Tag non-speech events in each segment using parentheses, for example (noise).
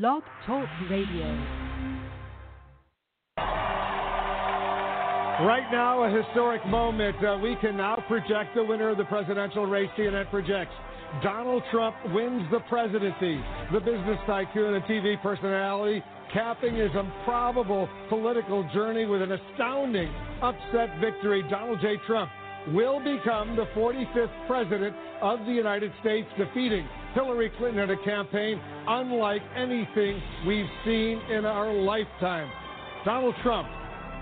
Blog Talk Radio. Right now, a historic moment. Uh, we can now project the winner of the presidential race. CNN projects Donald Trump wins the presidency. The business tycoon and TV personality capping his improbable political journey with an astounding upset victory. Donald J. Trump will become the 45th president of the United States, defeating Hillary Clinton in a campaign unlike anything we've seen in our lifetime. Donald Trump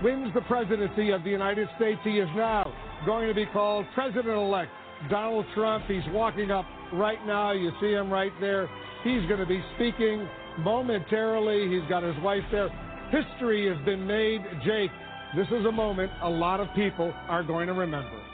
wins the presidency of the United States. He is now going to be called President elect Donald Trump. He's walking up right now. You see him right there. He's going to be speaking momentarily. He's got his wife there. History has been made. Jake, this is a moment a lot of people are going to remember.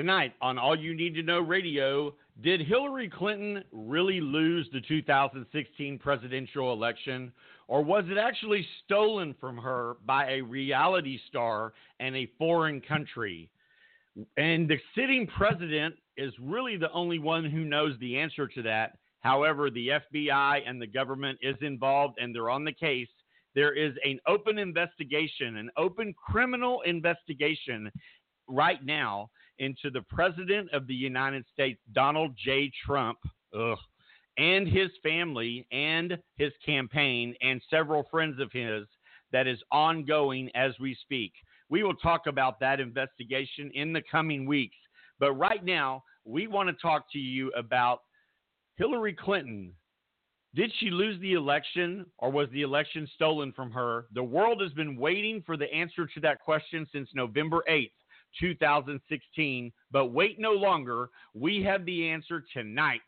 Tonight on All You Need to Know Radio, did Hillary Clinton really lose the 2016 presidential election, or was it actually stolen from her by a reality star and a foreign country? And the sitting president is really the only one who knows the answer to that. However, the FBI and the government is involved and they're on the case. There is an open investigation, an open criminal investigation right now into the President of the United States, Donald J. Trump, ugh, and his family and his campaign and several friends of his that is ongoing as we speak. We will talk about that investigation in the coming weeks. But right now, we want to talk to you about Hillary Clinton. Did she lose the election or was the election stolen from her? The world has been waiting for the answer to that question since November 8th. 2016. But wait no longer. We have the answer tonight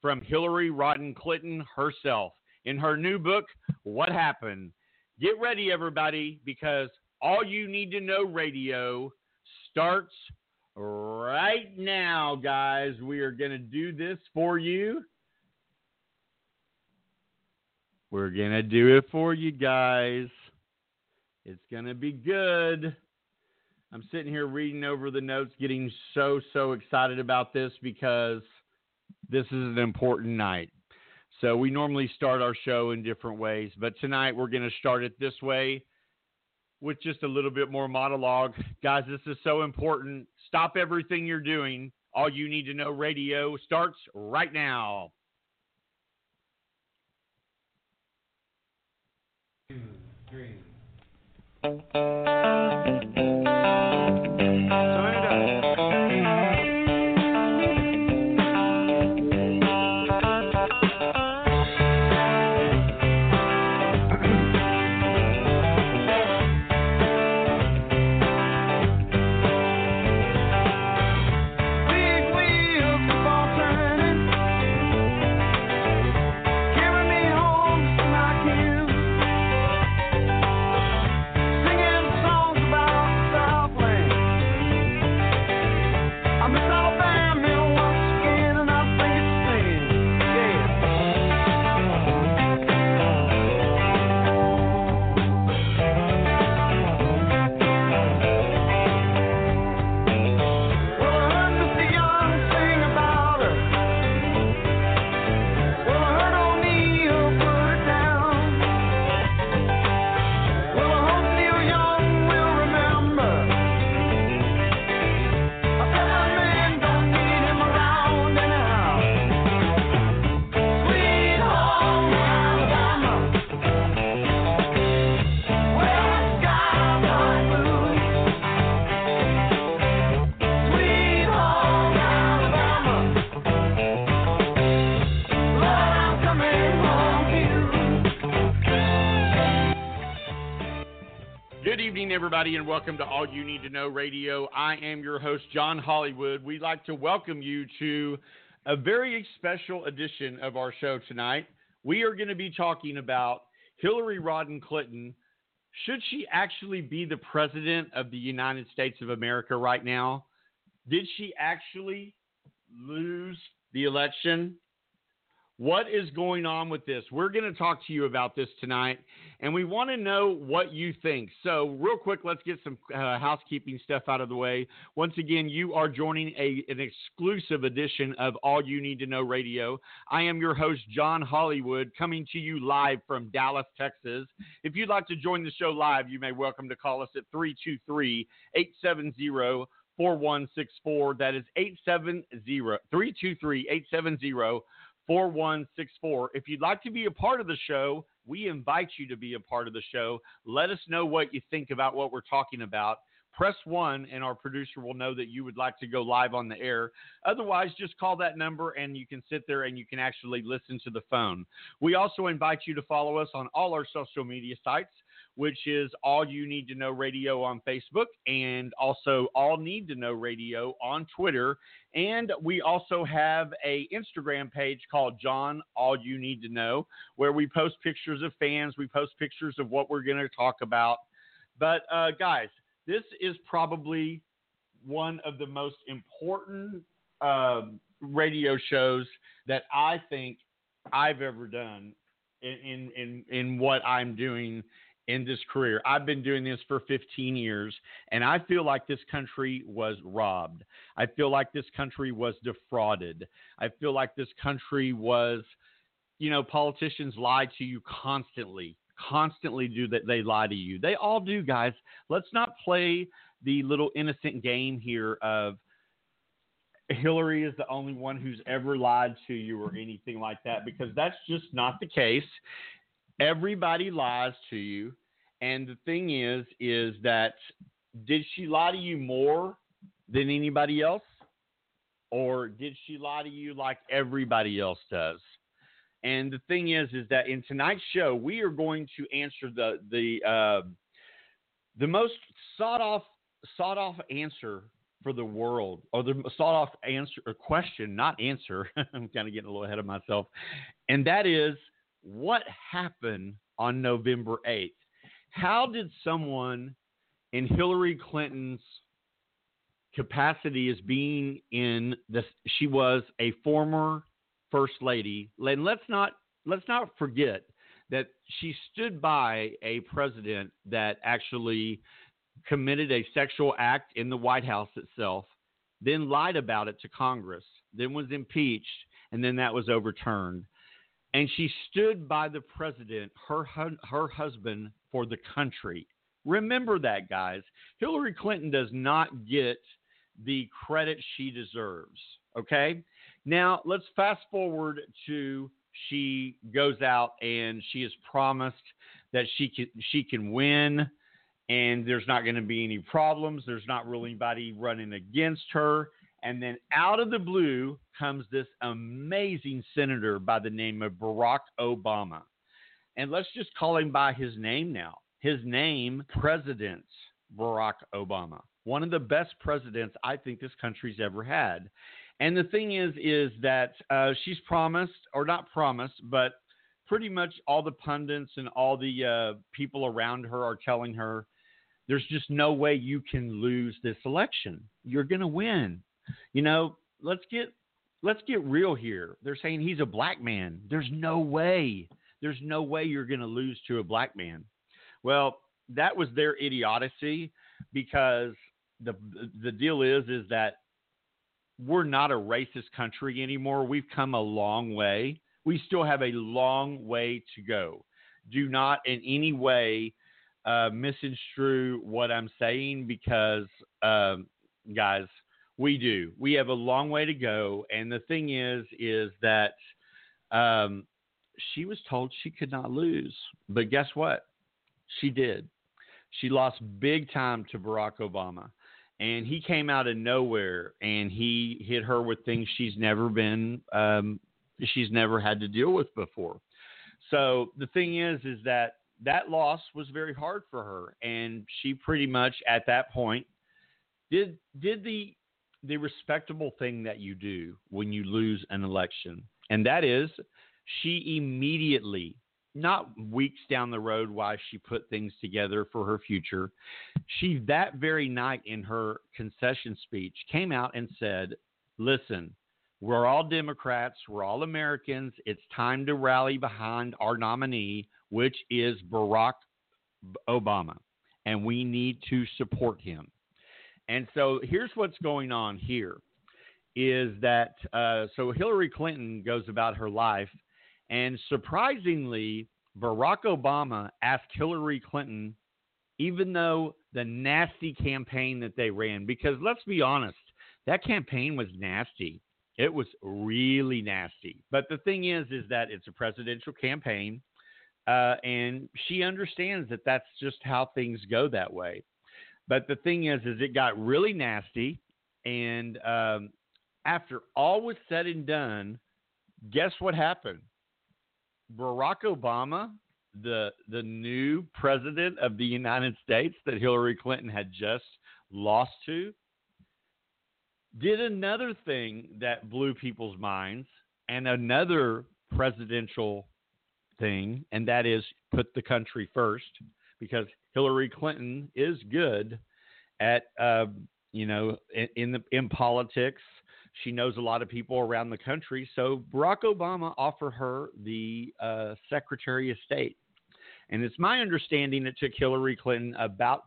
from Hillary Rodham Clinton herself in her new book, What Happened. Get ready, everybody, because all you need to know radio starts right now, guys. We are going to do this for you. We're going to do it for you guys. It's going to be good. I'm sitting here reading over the notes, getting so, so excited about this because this is an important night. So, we normally start our show in different ways, but tonight we're going to start it this way with just a little bit more monologue. Guys, this is so important. Stop everything you're doing. All you need to know radio starts right now. Two, three. Everybody, and welcome to All You Need to Know Radio. I am your host, John Hollywood. We'd like to welcome you to a very special edition of our show tonight. We are going to be talking about Hillary Rodham Clinton. Should she actually be the president of the United States of America right now? Did she actually lose the election? What is going on with this? We're going to talk to you about this tonight, and we want to know what you think. So, real quick, let's get some uh, housekeeping stuff out of the way. Once again, you are joining a, an exclusive edition of All You Need to Know Radio. I am your host, John Hollywood, coming to you live from Dallas, Texas. If you'd like to join the show live, you may welcome to call us at 323 870 4164. That is 870 323 870 4164. If you'd like to be a part of the show, we invite you to be a part of the show. Let us know what you think about what we're talking about. Press one, and our producer will know that you would like to go live on the air. Otherwise, just call that number and you can sit there and you can actually listen to the phone. We also invite you to follow us on all our social media sites which is All You Need to Know Radio on Facebook and also All Need to Know Radio on Twitter. And we also have a Instagram page called John All You Need to Know, where we post pictures of fans, we post pictures of what we're going to talk about. But uh, guys, this is probably one of the most important uh, radio shows that I think I've ever done in in in what I'm doing in this career. I've been doing this for 15 years, and I feel like this country was robbed. I feel like this country was defrauded. I feel like this country was, you know, politicians lie to you constantly. Constantly do that they lie to you. They all do, guys. Let's not play the little innocent game here of Hillary is the only one who's ever lied to you or anything like that because that's just not the case. Everybody lies to you. And the thing is, is that did she lie to you more than anybody else? Or did she lie to you like everybody else does? And the thing is, is that in tonight's show, we are going to answer the the uh, the most sought off sought off answer for the world, or the sought off answer or question, not answer. (laughs) I'm kind of getting a little ahead of myself, and that is what happened on November 8th. How did someone in Hillary Clinton's capacity as being in this, she was a former first lady and let's not let's not forget that she stood by a president that actually committed a sexual act in the White House itself then lied about it to Congress then was impeached and then that was overturned. And she stood by the president, her her husband, for the country. Remember that, guys. Hillary Clinton does not get the credit she deserves. Okay. Now let's fast forward to she goes out and she has promised that she can she can win and there's not going to be any problems. There's not really anybody running against her. And then out of the blue comes this amazing senator by the name of Barack Obama. And let's just call him by his name now. His name, President Barack Obama. One of the best presidents I think this country's ever had. And the thing is, is that uh, she's promised, or not promised, but pretty much all the pundits and all the uh, people around her are telling her there's just no way you can lose this election. You're going to win. You know, let's get let's get real here. They're saying he's a black man. There's no way. There's no way you're going to lose to a black man. Well, that was their idiocy because the the deal is is that we're not a racist country anymore. We've come a long way. We still have a long way to go. Do not in any way uh, misconstrue what I'm saying because, um, guys, we do. We have a long way to go, and the thing is, is that um, she was told she could not lose, but guess what? She did. She lost big time to Barack Obama, and he came out of nowhere and he hit her with things she's never been, um, she's never had to deal with before. So the thing is, is that that loss was very hard for her, and she pretty much at that point did did the the respectable thing that you do when you lose an election, and that is she immediately, not weeks down the road, while she put things together for her future, she that very night in her concession speech came out and said, "Listen." We're all Democrats. We're all Americans. It's time to rally behind our nominee, which is Barack Obama. And we need to support him. And so here's what's going on here is that uh, so Hillary Clinton goes about her life, and surprisingly, Barack Obama asked Hillary Clinton, even though the nasty campaign that they ran, because let's be honest, that campaign was nasty. It was really nasty. But the thing is, is that it's a presidential campaign, uh, and she understands that that's just how things go that way. But the thing is, is it got really nasty, and um, after all was said and done, guess what happened? Barack Obama, the the new president of the United States that Hillary Clinton had just lost to, did another thing that blew people's minds and another presidential thing, and that is put the country first because Hillary Clinton is good at, uh, you know, in, in, the in politics. She knows a lot of people around the country. So Barack Obama offered her the uh, Secretary of State. And it's my understanding it took Hillary Clinton about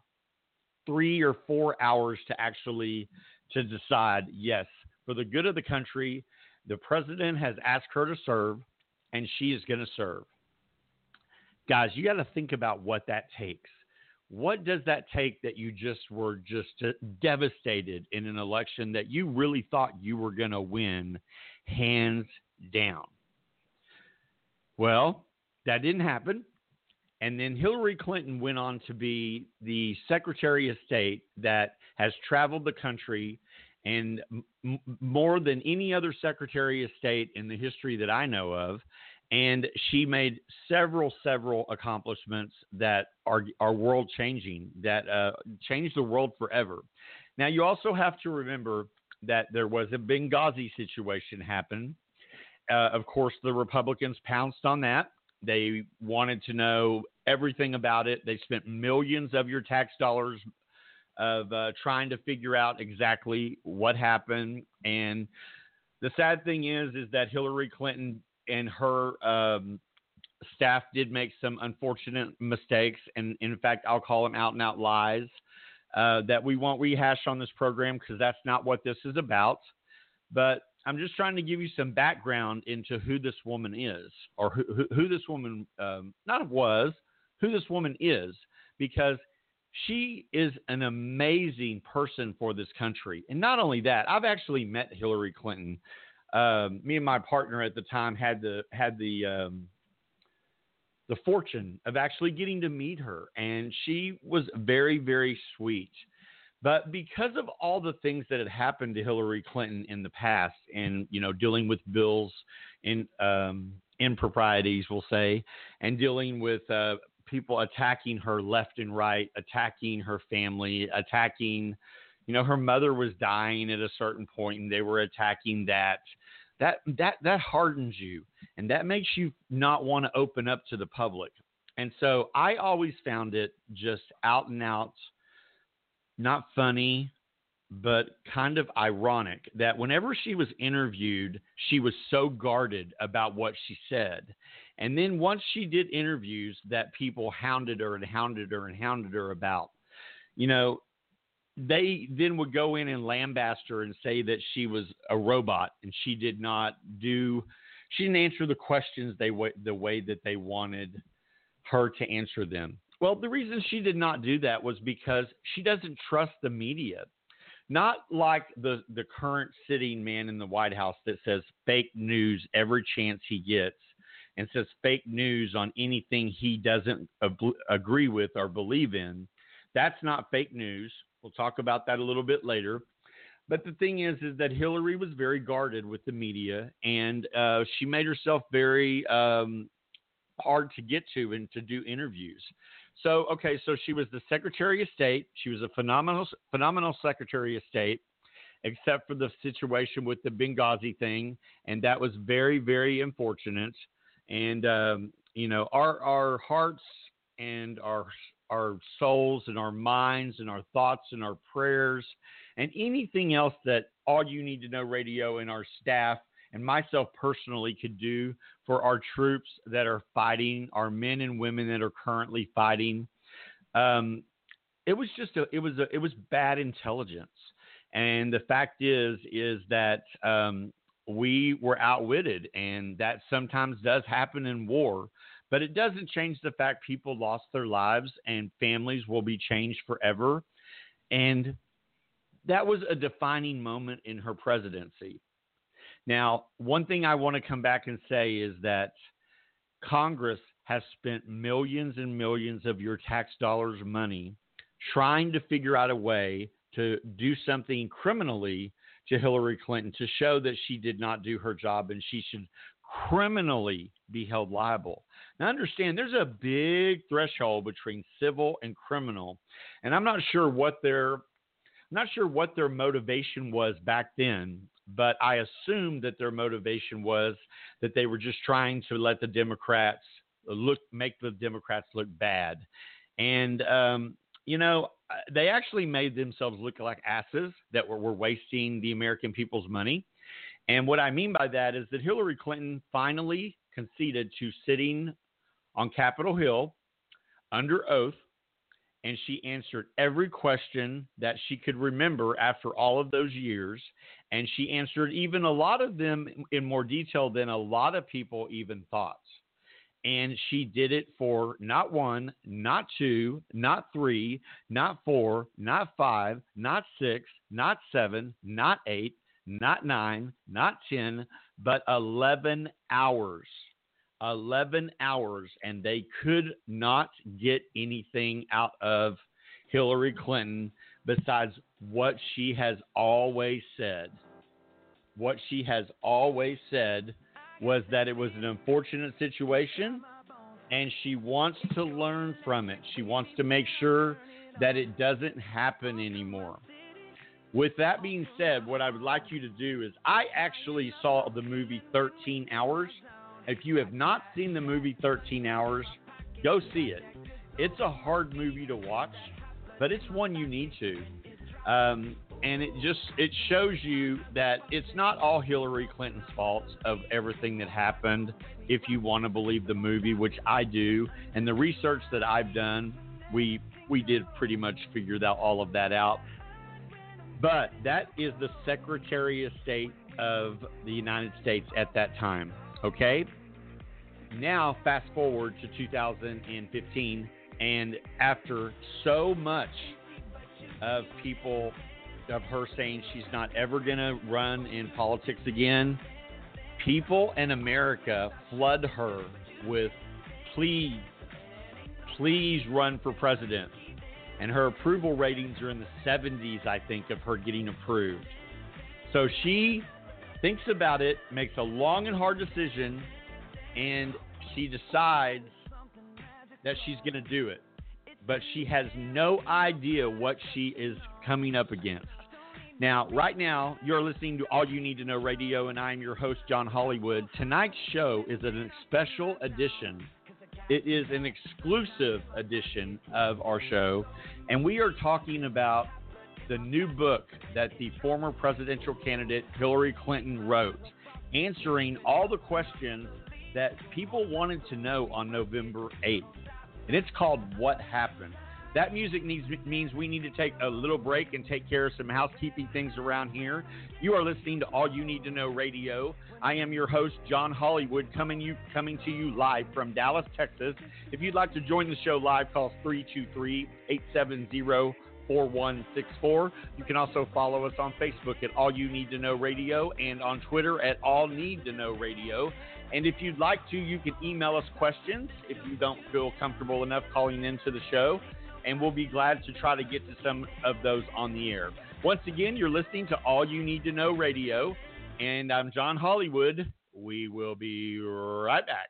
three or four hours to actually to decide yes, for the good of the country, the president has asked her to serve, and she is going to serve. Guys, you got to think about what that takes. What does that take that you just were just uh, devastated in an election that you really thought you were going to win hands down? Well, that didn't happen. And then Hillary Clinton went on to be the Secretary of State that has traveled the country and m- more than any other Secretary of State in the history that I know of. And she made several, several accomplishments that are are world changing, that uh, changed the world forever. Now, you also have to remember that there was a Benghazi situation happen. Uh, of course, the Republicans pounced on that. They wanted to know everything about it. They spent millions of your tax dollars of uh, trying to figure out exactly what happened. And the sad thing is, is that Hillary Clinton and her um, staff did make some unfortunate mistakes, and in fact, I'll call them out and out lies uh, that we won't rehash on this program because that's not what this is about. But I'm just trying to give you some background into who this woman is, or who, who, who this woman um, not was, who this woman is, because she is an amazing person for this country. And not only that, I've actually met Hillary Clinton. Um, me and my partner at the time had the had the um, the fortune of actually getting to meet her, and she was very very sweet. But because of all the things that had happened to Hillary Clinton in the past, and you know, dealing with bills in um, improprieties, we'll say, and dealing with uh, people attacking her left and right, attacking her family, attacking, you know, her mother was dying at a certain point and they were attacking that. That that that hardens you and that makes you not want to open up to the public. And so I always found it just out and out not funny, but kind of ironic that whenever she was interviewed, she was so guarded about what she said. And then once she did interviews that people hounded her and hounded her and hounded her about, you know, they then would go in and lambaste her and say that she was a robot and she did not do, she didn't answer the questions they the way that they wanted her to answer them. Well, the reason she did not do that was because she doesn't trust the media. Not like the the current sitting man in the White House that says fake news every chance he gets and says fake news on anything he doesn't ab- agree with or believe in. That's not fake news. We'll talk about that a little bit later. But the thing is, is that Hillary was very guarded with the media, and uh, she made herself very, um, hard to get to and to do interviews. So, okay, so she was the Secretary of State. She was a phenomenal, phenomenal Secretary of State, except for the situation with the Benghazi thing, and that was very, very unfortunate. And um, you know, our our hearts and our our souls and our minds and our thoughts and our prayers and anything else that all you need to know radio and our staff and myself personally could do for our troops that are fighting, our men and women that are currently fighting. Um, it was just a, it was a, it was bad intelligence, and the fact is is that um, we were outwitted, and that sometimes does happen in war. But it doesn't change the fact people lost their lives and families will be changed forever. And that was a defining moment in her presidency. Now, one thing I want to come back and say is that Congress has spent millions and millions of your tax dollars' money trying to figure out a way to do something criminally to Hillary Clinton to show that she did not do her job and she should criminally be held liable. Now, understand there's a big threshold between civil and criminal, and I'm not sure what their I'm not sure what their motivation was back then, but I assume that their motivation was that they were just trying to let the Democrats look, make the Democrats look bad, and um, you know they actually made themselves look like asses that were, were wasting the American people's money. And what I mean by that is that Hillary Clinton finally conceded to sitting on Capitol Hill under oath and she answered every question that she could remember after all of those years. And she answered even a lot of them in more detail than a lot of people even thought. And she did it for not one, not two, not three, not four, not five, not six, not seven, not eight, not nine, not 10, but 11 hours. 11 hours, and they could not get anything out of Hillary Clinton besides what she has always said. What she has always said was that it was an unfortunate situation and she wants to learn from it. She wants to make sure that it doesn't happen anymore. With that being said, what I would like you to do is I actually saw the movie 13 Hours if you have not seen the movie 13 Hours, go see it. It's a hard movie to watch, but it's one you need to. Um, and it just it shows you that it's not all Hillary Clinton's fault of everything that happened. If you want to believe the movie, which I do, and the research that I've done, we we did pretty much figure that all of that out. But that is the Secretary of State of the United States at that time. Okay? Now, fast forward to 2015, and after so much of people, of her saying she's not ever going to run in politics again, people in America flood her with please, please run for president. And her approval ratings are in the 70s, I think, of her getting approved. So she thinks about it, makes a long and hard decision, and she decides that she's going to do it. But she has no idea what she is coming up against. Now, right now, you're listening to All You Need to Know Radio, and I'm your host, John Hollywood. Tonight's show is a special edition. It is an exclusive edition of our show, and we are talking about the new book that the former presidential candidate Hillary Clinton wrote, answering all the questions that people wanted to know on November 8th. And it's called What Happened. That music needs, means we need to take a little break and take care of some housekeeping things around here. You are listening to All You Need to Know Radio. I am your host, John Hollywood, coming you coming to you live from Dallas, Texas. If you'd like to join the show live, call 323 870 4164. You can also follow us on Facebook at All You Need to Know Radio and on Twitter at All Need to Know Radio. And if you'd like to, you can email us questions if you don't feel comfortable enough calling into the show, and we'll be glad to try to get to some of those on the air. Once again, you're listening to All You Need to Know Radio, and I'm John Hollywood. We will be right back.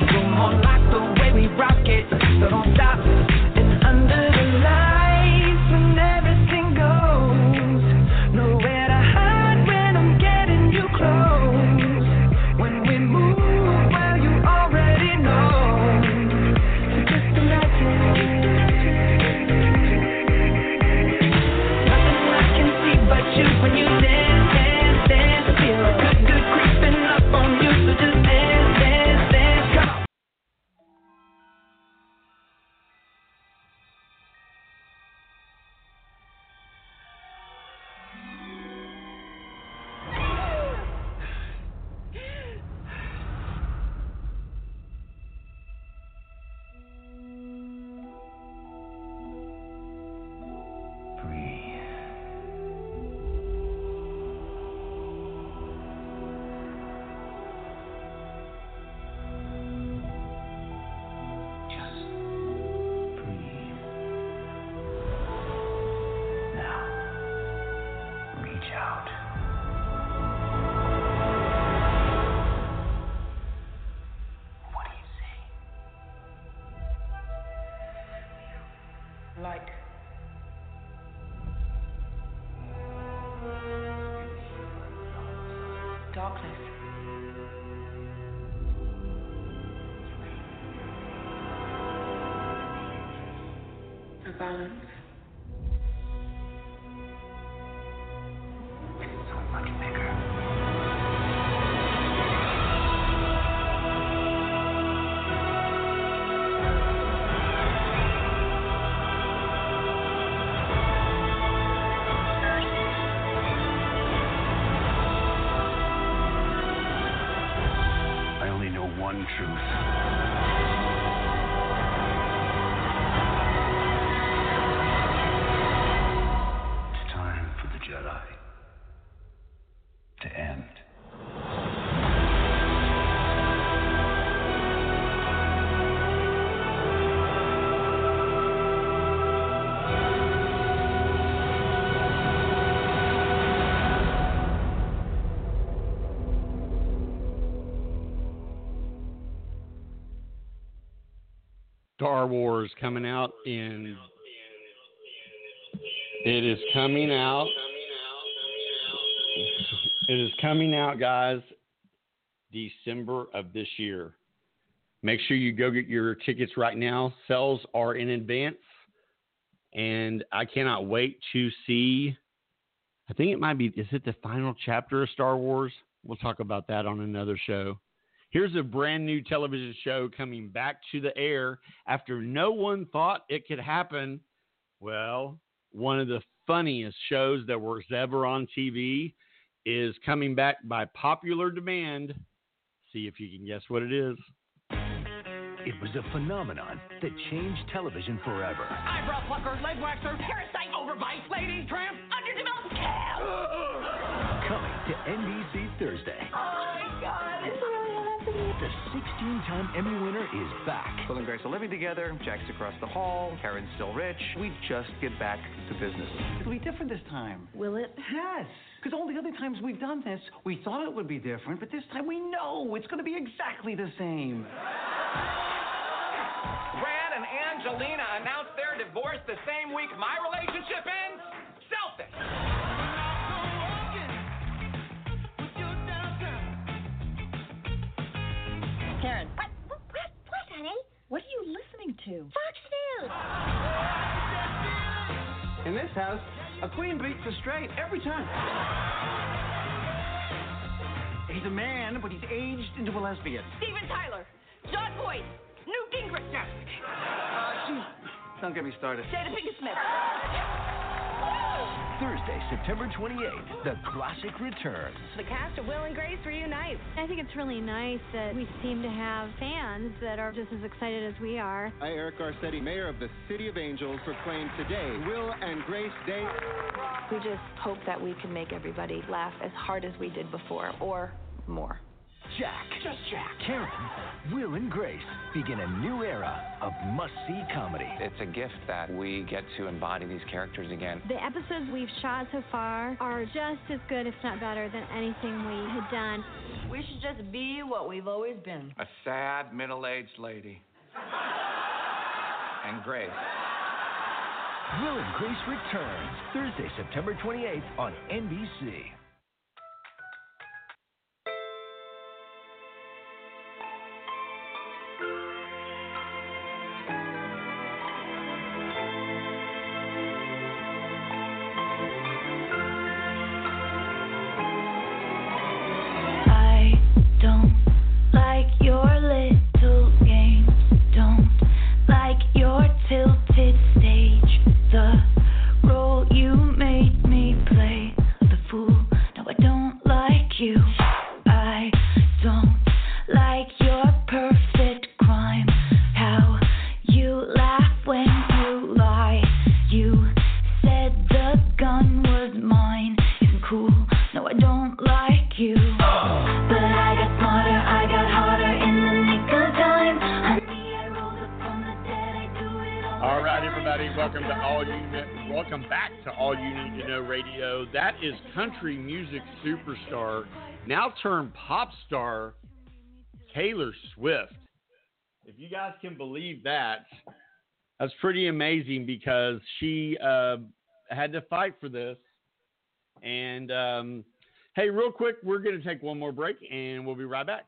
You're more like the way we rock it, so don't stop. Only Star Wars coming out in. It is coming out. It is coming out, guys, December of this year. Make sure you go get your tickets right now. Sales are in advance. And I cannot wait to see. I think it might be, is it the final chapter of Star Wars? We'll talk about that on another show. Here's a brand new television show coming back to the air after no one thought it could happen. Well, one of the funniest shows that was ever on TV is coming back by popular demand. See if you can guess what it is. It was a phenomenon that changed television forever. Eyebrow plucker, leg waxer, parasite, overbite, lady, tramp, underdeveloped cow. (gasps) Coming to NBC Thursday. Oh, The 16-time Emmy winner is back. Will and Grace are living together. Jack's across the hall. Karen's still rich. We just get back to business. It'll be different this time. Will it? Yes. Because all the other times we've done this, we thought it would be different, but this time we know it's going to be exactly the same. Brad and Angelina announced their divorce the same week my relationship ends. Selfish. What are you listening to? Fox News. In this house, a queen beats a straight every time. He's a man, but he's aged into a lesbian. Steven Tyler, John Boyd, Newt Gingrich, Uh, Don't get me started. Jada Pinkett Smith. Thursday, September 28th, The Classic returns. The cast of Will and Grace reunite. I think it's really nice that we seem to have fans that are just as excited as we are. I, Eric Garcetti, Mayor of the City of Angels, proclaim today Will and Grace Day. We just hope that we can make everybody laugh as hard as we did before, or more. Jack, just Jack, Karen, Will and Grace begin a new era of must-see comedy. It's a gift that we get to embody these characters again. The episodes we've shot so far are just as good, if not better, than anything we had done. We should just be what we've always been. A sad middle-aged lady. and Grace. Will and Grace returns Thursday, September 28th on NBC. Is country music superstar, now turned pop star, Taylor Swift. If you guys can believe that, that's pretty amazing because she uh, had to fight for this. And um, hey, real quick, we're going to take one more break, and we'll be right back.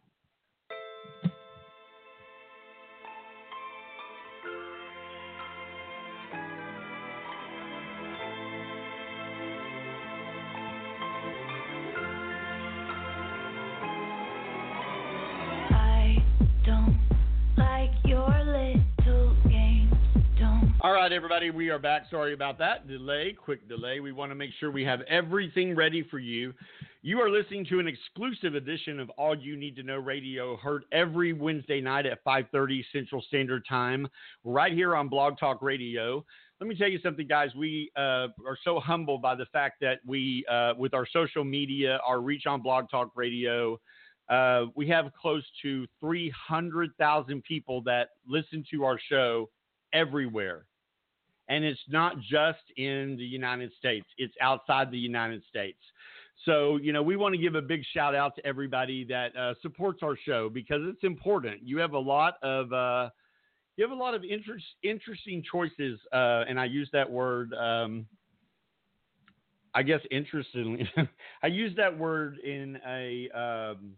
All right, everybody, we are back. Sorry about that delay, quick delay. We want to make sure we have everything ready for you. You are listening to an exclusive edition of All You Need to Know Radio, heard every Wednesday night at 5:30 Central Standard Time, right here on Blog Talk Radio. Let me tell you something, guys. We uh, are so humbled by the fact that we, uh, with our social media, our reach on Blog Talk Radio, uh, we have close to 300,000 people that listen to our show everywhere. And it's not just in the United States, it's outside the United States. So, you know, we want to give a big shout out to everybody that uh, supports our show because it's important. You have a lot of. Uh, you have a lot of interest, interesting choices, uh, and I use that word, um, I guess, interestingly. (laughs) I use that word in a, um,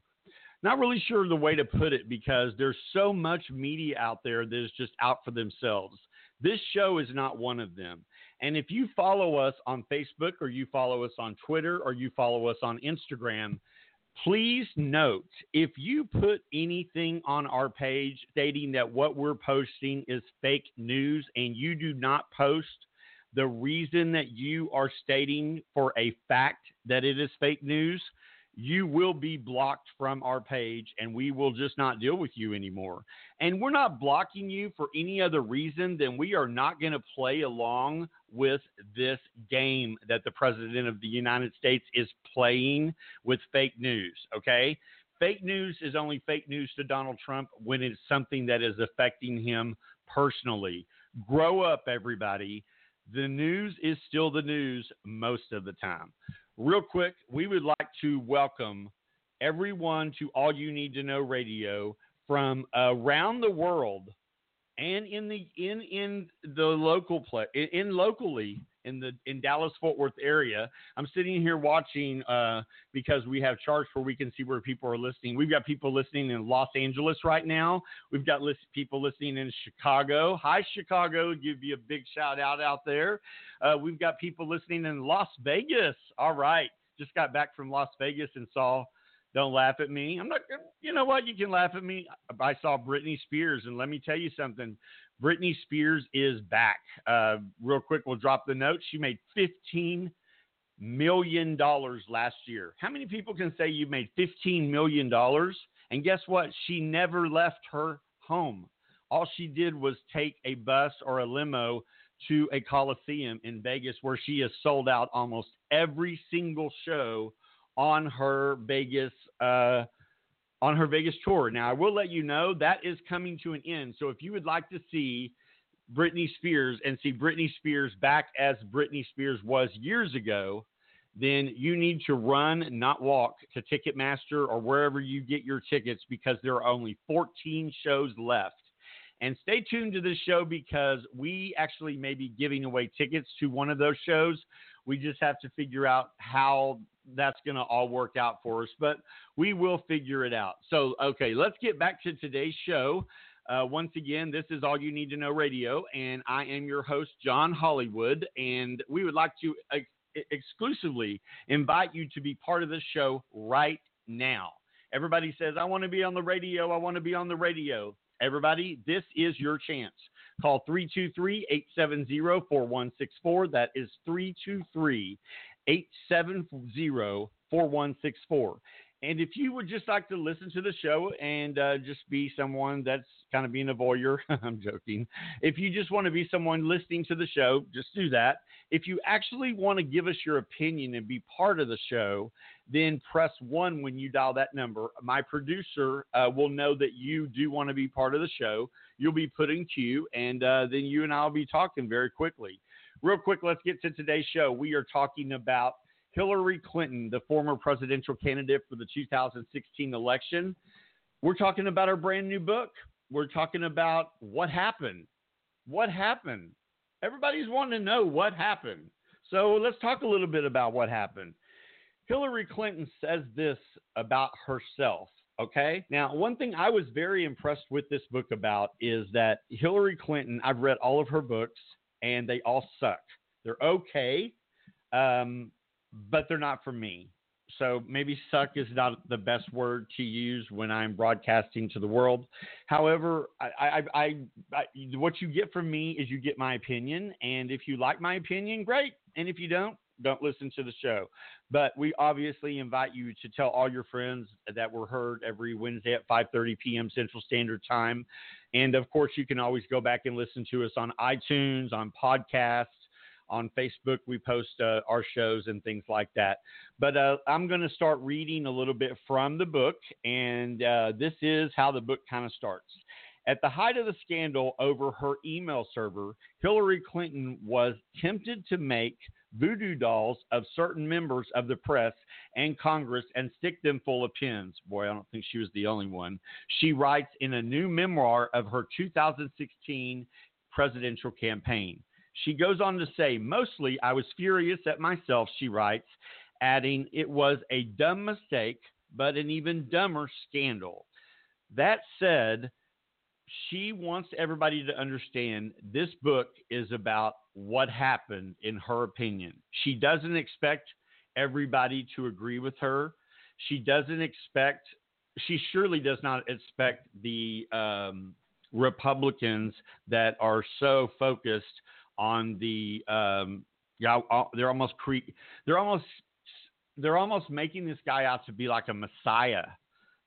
not really sure the way to put it because there's so much media out there that is just out for themselves. This show is not one of them. And if you follow us on Facebook or you follow us on Twitter or you follow us on Instagram, please note if you put anything on our page stating that what we're posting is fake news and you do not post the reason that you are stating for a fact that it is fake news, you will be blocked from our page and we will just not deal with you anymore. And we're not blocking you for any other reason than we are not going to play along with this game that the President of the United States is playing with fake news, okay? Fake news is only fake news to Donald Trump when it's something that is affecting him personally. Grow up, everybody. The news is still the news most of the time. Real quick, we would like to welcome everyone to All You Need to Know Radio from around the world and in the in in the local play in, in locally in the in Dallas Fort Worth area. I'm sitting here watching uh, because we have charts where we can see where people are listening. We've got people listening in Los Angeles right now. We've got list, people listening in Chicago. Hi Chicago, give you a big shout out out there. Uh, we've got people listening in Las Vegas. All right, just got back from Las Vegas and saw. Don't laugh at me. I'm not. You know what? You can laugh at me. I saw Britney Spears, and let me tell you something. Britney Spears is back. Uh, real quick, we'll drop the note. She made 15 million dollars last year. How many people can say you made fifteen million dollars? And guess what? She never left her home. All she did was take a bus or a limo to a coliseum in Vegas where she has sold out almost every single show on her Vegas uh, on her Vegas tour. Now I will let you know that is coming to an end. So if you would like to see Britney Spears and see Britney Spears back as Britney Spears was years ago, then you need to run, not walk, to Ticketmaster or wherever you get your tickets because there are only 14 shows left. And stay tuned to this show because we actually may be giving away tickets to one of those shows. We just have to figure out how that's going to all work out for us, but we will figure it out. So, okay, let's get back to today's show. Uh, once again, this is All You Need to Know Radio, and I am your host, John Hollywood, and we would like to ex- exclusively invite you to be part of this show right now. Everybody says, I want to be on the radio, I want to be on the radio. Everybody, this is your chance. Call 323 870 4164. That is 323 870 4164. And if you would just like to listen to the show and uh, just be someone that's kind of being a voyeur, (laughs) I'm joking. If you just want to be someone listening to the show, just do that. If you actually want to give us your opinion and be part of the show, then press one when you dial that number. My producer uh, will know that you do want to be part of the show. You'll be put in queue, and uh, then you and I will be talking very quickly. Real quick, let's get to today's show. We are talking about Hillary Clinton, the former presidential candidate for the 2016 election. We're talking about our brand new book. We're talking about what happened. What happened? Everybody's wanting to know what happened. So let's talk a little bit about what happened. Hillary Clinton says this about herself. Okay. Now, one thing I was very impressed with this book about is that Hillary Clinton, I've read all of her books and they all suck. They're okay. Um, but they're not for me. So maybe suck is not the best word to use when I'm broadcasting to the world. However, I, I, I, I, what you get from me is you get my opinion, and if you like my opinion, great. And if you don't, don't listen to the show. But we obviously invite you to tell all your friends that we're heard every Wednesday at 5:30 p.m. Central Standard Time. And of course, you can always go back and listen to us on iTunes, on podcasts on Facebook, we post uh, our shows and things like that. But uh, I'm going to start reading a little bit from the book, and uh, this is how the book kind of starts. At the height of the scandal over her email server, Hillary Clinton was tempted to make voodoo dolls of certain members of the press and Congress and stick them full of pins. Boy, I don't think she was the only one. She writes in a new memoir of her 2016 presidential campaign. She goes on to say, mostly I was furious at myself, she writes, adding, it was a dumb mistake, but an even dumber scandal. That said, she wants everybody to understand this book is about what happened in her opinion. She doesn't expect everybody to agree with her. She doesn't expect, she surely does not expect the um, Republicans that are so focused on the um, yeah uh, they're almost cre- they're almost they're almost making this guy out to be like a messiah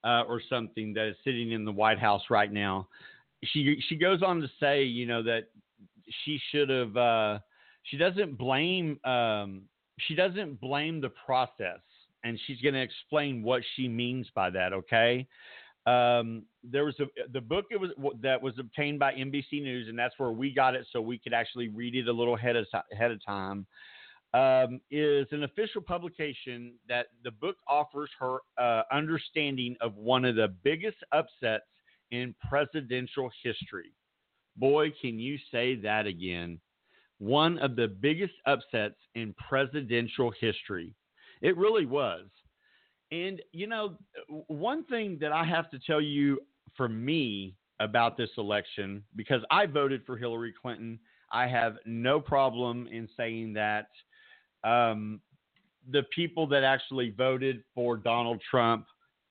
uh, or something that is sitting in the White House right now. She she goes on to say you know that she should have uh, she doesn't blame um, she doesn't blame the process and she's going to explain what she means by that okay um, there was a the book it was that was obtained by NBC News, and that's where we got it, so we could actually read it a little ahead of ahead of time. Um, is an official publication that the book offers her uh, understanding of one of the biggest upsets in presidential history. Boy, can you say that again? One of the biggest upsets in presidential history. It really was. And, you know, one thing that I have to tell you for me about this election, because I voted for Hillary Clinton, I have no problem in saying that um, the people that actually voted for Donald Trump,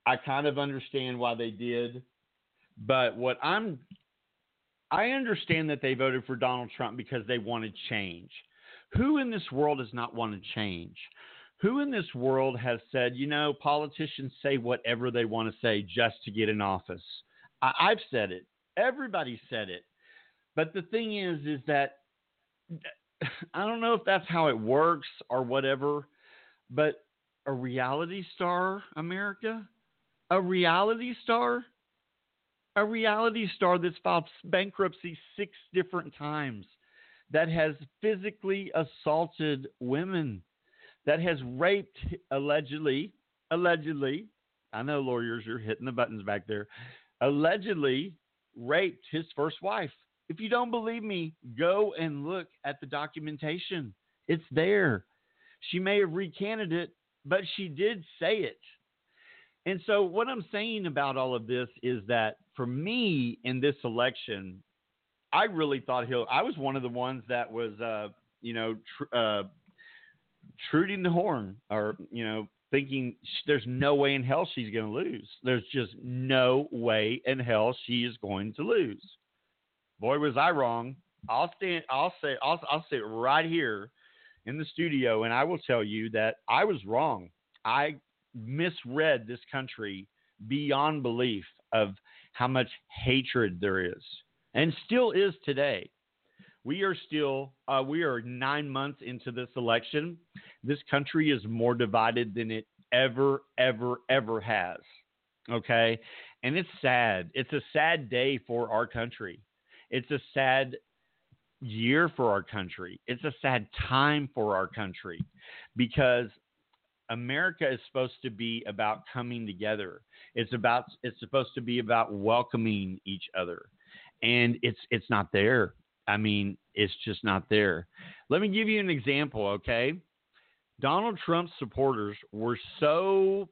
I kind of understand why they did. But what I'm, I understand that they voted for Donald Trump because they wanted change. Who in this world does not want to change? Who in this world has said, you know, politicians say whatever they want to say just to get in office? I, I've said it. Everybody said it. But the thing is, is that (sighs) I don't know if that's how it works or whatever, but a reality star, America, a reality star, a reality star that's filed bankruptcy six different times, that has physically assaulted women, that has raped allegedly, allegedly. I know lawyers you're hitting the buttons back there. Allegedly raped his first wife. If you don't believe me, go and look at the documentation. It's there. She may have recanted it, but she did say it. And so, what I'm saying about all of this is that for me in this election, I really thought he'll. I was one of the ones that was, uh, you know, tr- uh, truding the horn, or you know, thinking there's no way in hell she's going to lose. There's just no way in hell she is going to lose. Boy, was I wrong. I'll stand. I'll say. I'll, I'll sit right here in the studio, and I will tell you that I was wrong. I misread this country beyond belief of how much hatred there is, and still is today. We are still. Uh, we are nine months into this election. This country is more divided than it ever, ever, ever has. Okay, and it's sad. It's a sad day for our country. It's a sad year for our country. It's a sad time for our country because America is supposed to be about coming together. It's about it's supposed to be about welcoming each other. And it's it's not there. I mean, it's just not there. Let me give you an example, okay? Donald Trump's supporters were so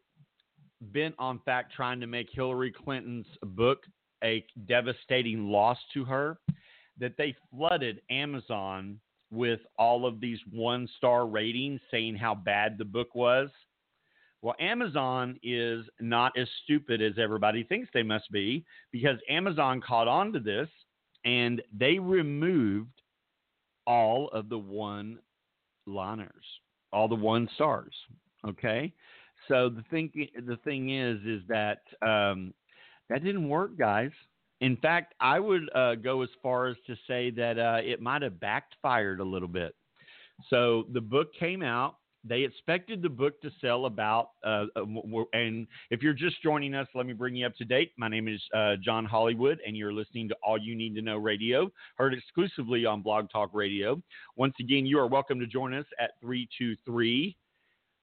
bent on fact trying to make Hillary Clinton's book a devastating loss to her that they flooded Amazon with all of these one star ratings saying how bad the book was. Well, Amazon is not as stupid as everybody thinks they must be because Amazon caught on to this and they removed all of the one liners, all the one stars. Okay. So the thing the thing is is that um, that didn't work, guys. In fact, I would uh, go as far as to say that uh, it might have backfired a little bit. So the book came out. They expected the book to sell about, uh, uh and if you're just joining us, let me bring you up to date. My name is uh, John Hollywood, and you're listening to All You Need to Know Radio, heard exclusively on Blog Talk Radio. Once again, you are welcome to join us at 323-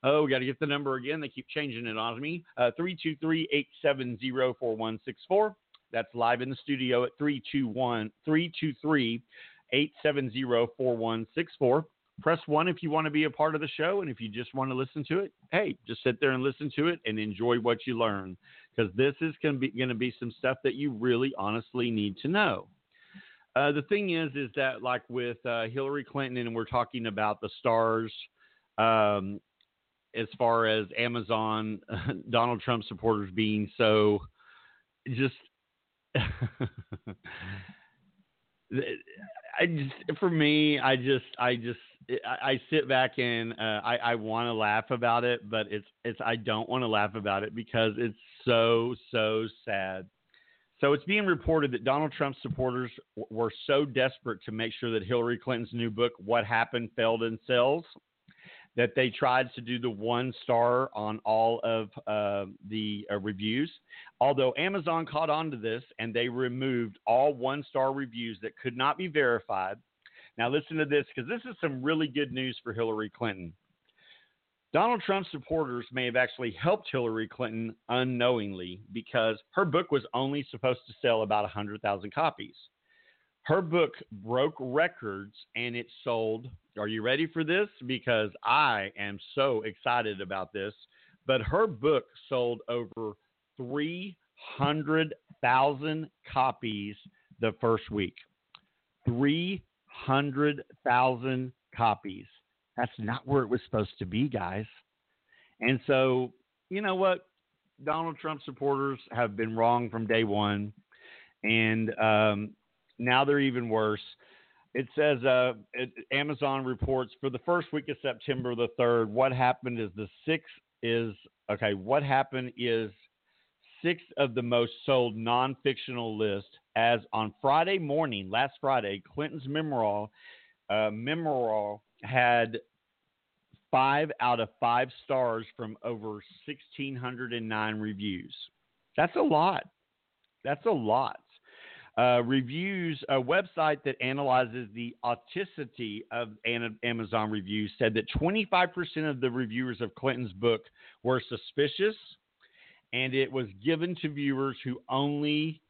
Oh, we got to get the number again. They keep changing it on me. Uh, 323 870 4164. That's live in the studio at 321 323 870 4164. Press one if you want to be a part of the show. And if you just want to listen to it, hey, just sit there and listen to it and enjoy what you learn. Because this is going to be going to be some stuff that you really honestly need to know. Uh, the thing is, is that like with uh, Hillary Clinton, and we're talking about the stars um, as far as Amazon, (laughs) Donald Trump supporters being so just. (laughs) I just, for me, I just, I just, I, sit back and uh, I, I want to laugh about it, but it's, it's, I don't want to laugh about it because it's so, so sad. So it's being reported that Donald Trump supporters w- were so desperate to make sure that Hillary Clinton's new book, What Happened, Failed in Sells, that they tried to do the one star on all of uh, the uh, reviews. Although Amazon caught on to this and they removed all one star reviews that could not be verified. Now, listen to this because this is some really good news for Hillary Clinton. Donald Trump's supporters may have actually helped Hillary Clinton unknowingly because her book was only supposed to sell about 100,000 copies. Her book broke records and it sold. Are you ready for this? Because I am so excited about this. But her book sold over 300,000 copies the first week. 300,000 copies. That's not where it was supposed to be, guys. And so, you know what? Donald Trump supporters have been wrong from day one. And um, now they're even worse. it says uh, it, Amazon reports for the first week of September the third. What happened is the six is okay. What happened is six of the most sold non-fictional list as on Friday morning, last Friday, Clinton's memoir, uh, memoir had five out of five stars from over 1,609 reviews. That's a lot. That's a lot. Uh, reviews, a website that analyzes the authenticity of Amazon reviews said that 25% of the reviewers of Clinton's book were suspicious, and it was given to viewers who only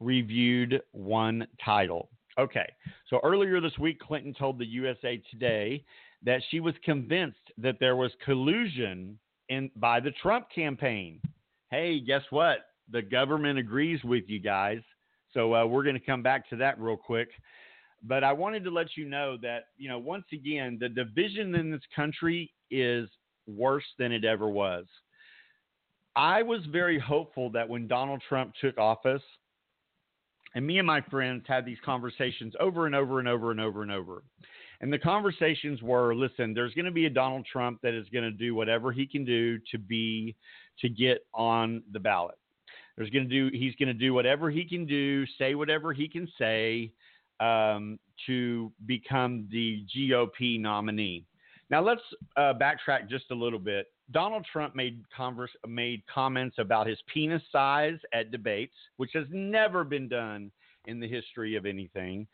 reviewed one title. Okay, so earlier this week, Clinton told the USA Today that she was convinced that there was collusion in by the Trump campaign. Hey, guess what? The government agrees with you guys. So uh, we're going to come back to that real quick. But I wanted to let you know that, you know, once again, the division in this country is worse than it ever was. I was very hopeful that when Donald Trump took office, and me and my friends had these conversations over and over and over and over and over. And the conversations were listen, there's going to be a Donald Trump that is going to do whatever he can do to be, to get on the ballot. There's going to do. He's going to do whatever he can do, say whatever he can say um, to become the GOP nominee. Now let's uh, backtrack just a little bit. Donald Trump made converse, made comments about his penis size at debates, which has never been done in the history of anything.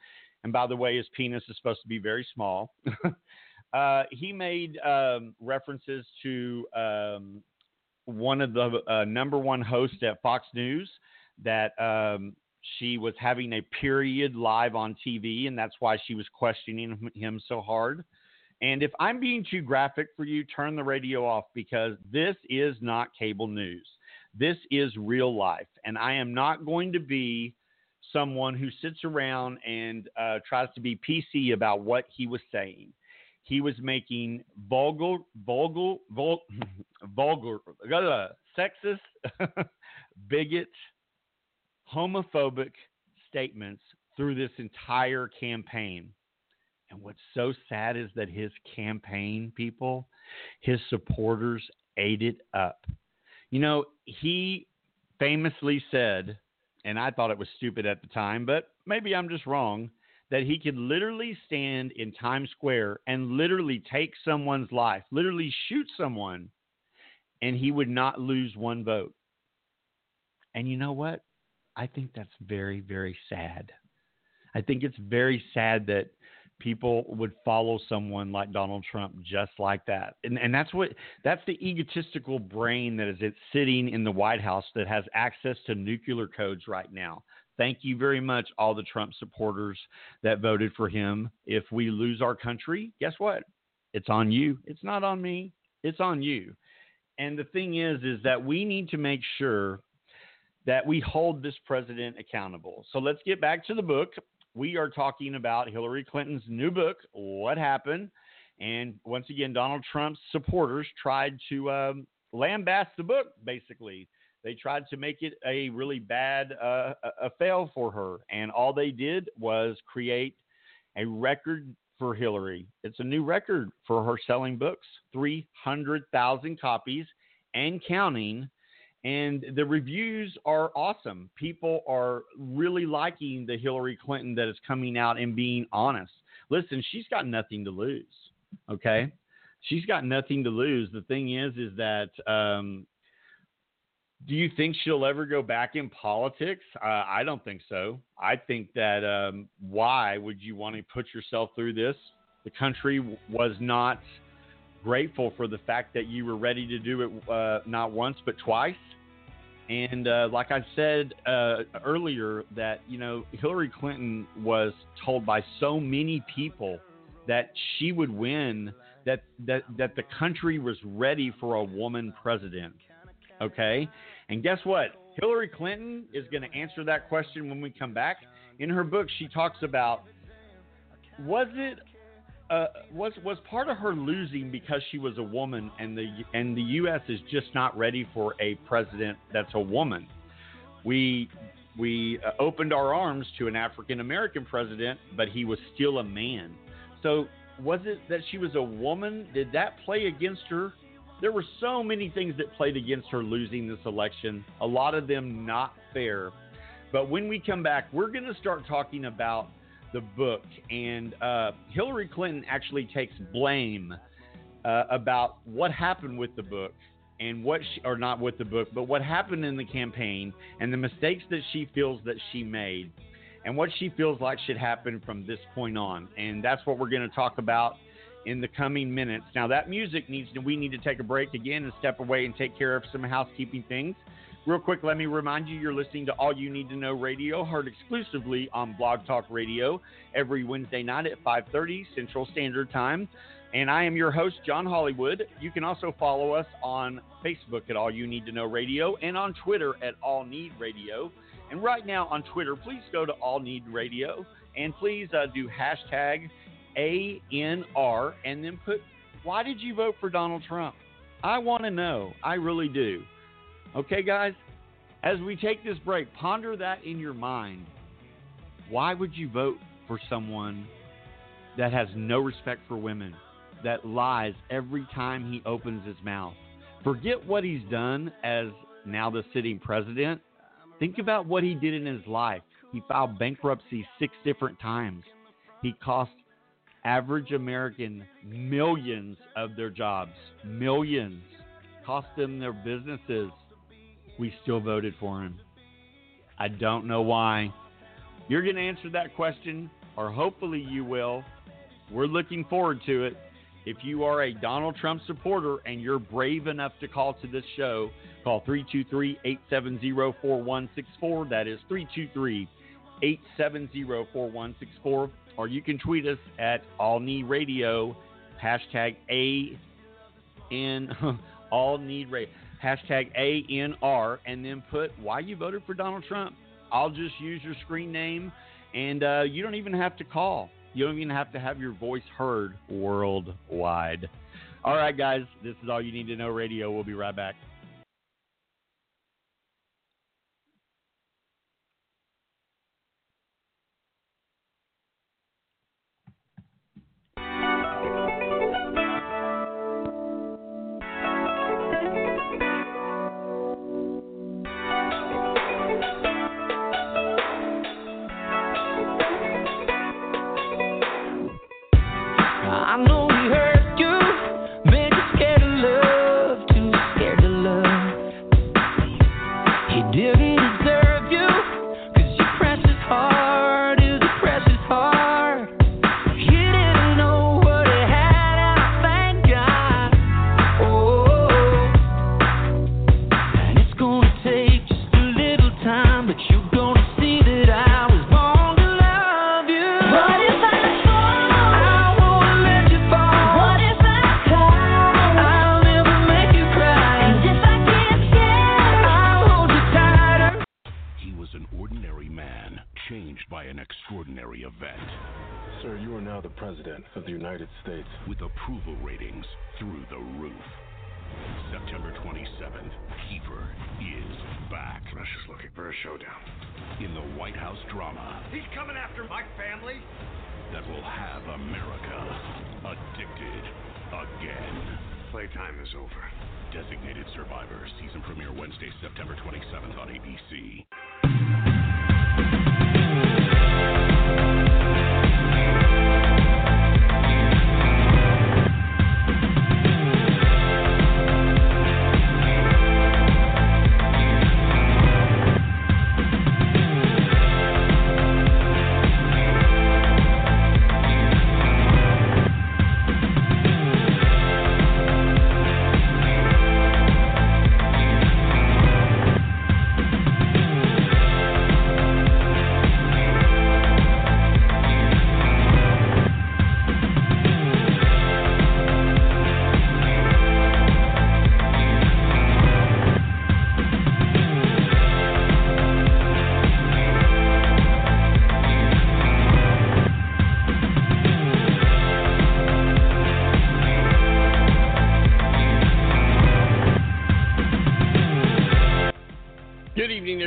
And by the way, his penis is supposed to be very small. (laughs) uh, he made um, references to um, one of the uh, number one hosts at Fox News that um, she was having a period live on TV, and that's why she was questioning him so hard. And if I'm being too graphic for you, turn the radio off because this is not cable news. This is real life. And I am not going to be someone who sits around and uh, tries to be PC about what he was saying he was making vulgar, vulgar, vul, (laughs) vulgar, uh, sexist, (laughs) bigot, homophobic statements through this entire campaign. And what's so sad is that his campaign people, his supporters, ate it up. You know, he famously said, and I thought it was stupid at the time, but maybe I'm just wrong that he could literally stand in Times Square and literally take someone's life, literally shoot someone, and he would not lose one vote. And you know what? I think that's very, very sad. I think it's very sad that people would follow someone like Donald Trump just like that. And and that's what that's the egotistical brain that is sitting in the White House that has access to nuclear codes right now. Thank you very much, all the Trump supporters that voted for him. If we lose our country, guess what? It's on you. It's not on me. It's on you. And the thing is, is that we need to make sure that we hold this president accountable. So let's get back to the book. We are talking about Hillary Clinton's new book, What Happened. And once again, Donald Trump's supporters tried to um, lambaste the book, basically. They tried to make it a really bad uh, a fail for her, and all they did was create a record for Hillary. It's a new record for her selling books, three hundred thousand copies and counting. And the reviews are awesome. People are really liking the Hillary Clinton that is coming out and being honest. Listen, she's got nothing to lose. Okay, she's got nothing to lose. The thing is, is that um, do you think she'll ever go back in politics? Uh, I don't think so. I think that um, why would you want to put yourself through this? The country was not grateful for the fact that you were ready to do it uh, not once but twice. And uh, like I said uh, earlier, that you know Hillary Clinton was told by so many people that she would win, that that that the country was ready for a woman president. Okay. And guess what? Hillary Clinton is going to answer that question when we come back. In her book, she talks about was it uh, was was part of her losing because she was a woman and the and the U.S. is just not ready for a president that's a woman. We we uh, opened our arms to an African American president, but he was still a man. So, was it that she was a woman? Did that play against her? There were so many things that played against her losing this election, a lot of them not fair. But when we come back, we're going to start talking about the book. And uh, Hillary Clinton actually takes blame uh, about what happened with the book and what she, or not with the book, but what happened in the campaign and the mistakes that she feels that she made and what she feels like should happen from this point on. And that's what we're going to talk about in the coming minutes. Now that music needs to we need to take a break again and step away and take care of some housekeeping things. Real quick, let me remind you you're listening to All You Need to Know Radio, heard exclusively on Blog Talk Radio every Wednesday night at 5:30 Central Standard Time. And I am your host, John Hollywood. You can also follow us on Facebook at All You Need to Know Radio and on Twitter at All Need Radio. And right now on Twitter, please go to All Need Radio and please uh, do hashtag ANR and then put, why did you vote for Donald Trump? I want to know. I really do. Okay, guys? As we take this break, ponder that in your mind. Why would you vote for someone that has no respect for women, that lies every time he opens his mouth? Forget what he's done as now the sitting president. Think about what he did in his life. He filed bankruptcy six different times. He cost average American millions of their jobs, millions, cost them their businesses. We still voted for him. I don't know why. You're going to answer that question, or hopefully you will. We're looking forward to it. If you are a Donald Trump supporter and you're brave enough to call to this show, call 323 870 4164. That is 323 870 4164 or you can tweet us at All Need Radio, hashtag A N (laughs) All Need Radio, hashtag A N R, and then put why you voted for Donald Trump. I'll just use your screen name, and uh, you don't even have to call. You don't even have to have your voice heard worldwide. All right, guys, this is All You Need to Know Radio. We'll be right back. of the United States. With approval ratings through the roof. September 27th, Kiefer is back. Rush looking for a showdown. In the White House drama. He's coming after my family. That will have America addicted again. Playtime is over. Designated Survivor, season premiere Wednesday, September 27th on ABC.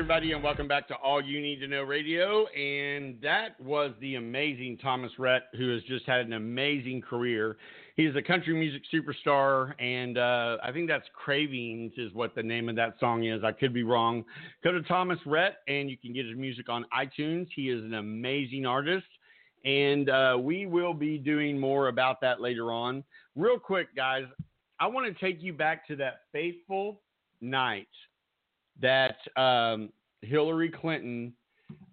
Everybody, and welcome back to All You Need to Know Radio. And that was the amazing Thomas Rhett, who has just had an amazing career. He's a country music superstar, and uh, I think that's Cravings is what the name of that song is. I could be wrong. Go to Thomas Rhett, and you can get his music on iTunes. He is an amazing artist, and uh, we will be doing more about that later on. Real quick, guys, I want to take you back to that faithful night that um, Hillary Clinton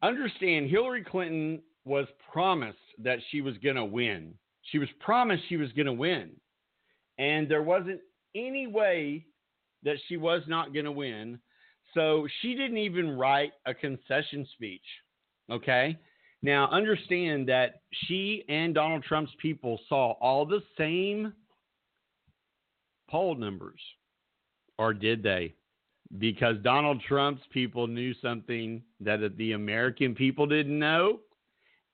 understand Hillary Clinton was promised that she was going to win. She was promised she was going to win. And there wasn't any way that she was not going to win. So she didn't even write a concession speech. Okay? Now, understand that she and Donald Trump's people saw all the same poll numbers. Or did they? Because Donald Trump's people knew something that the American people didn't know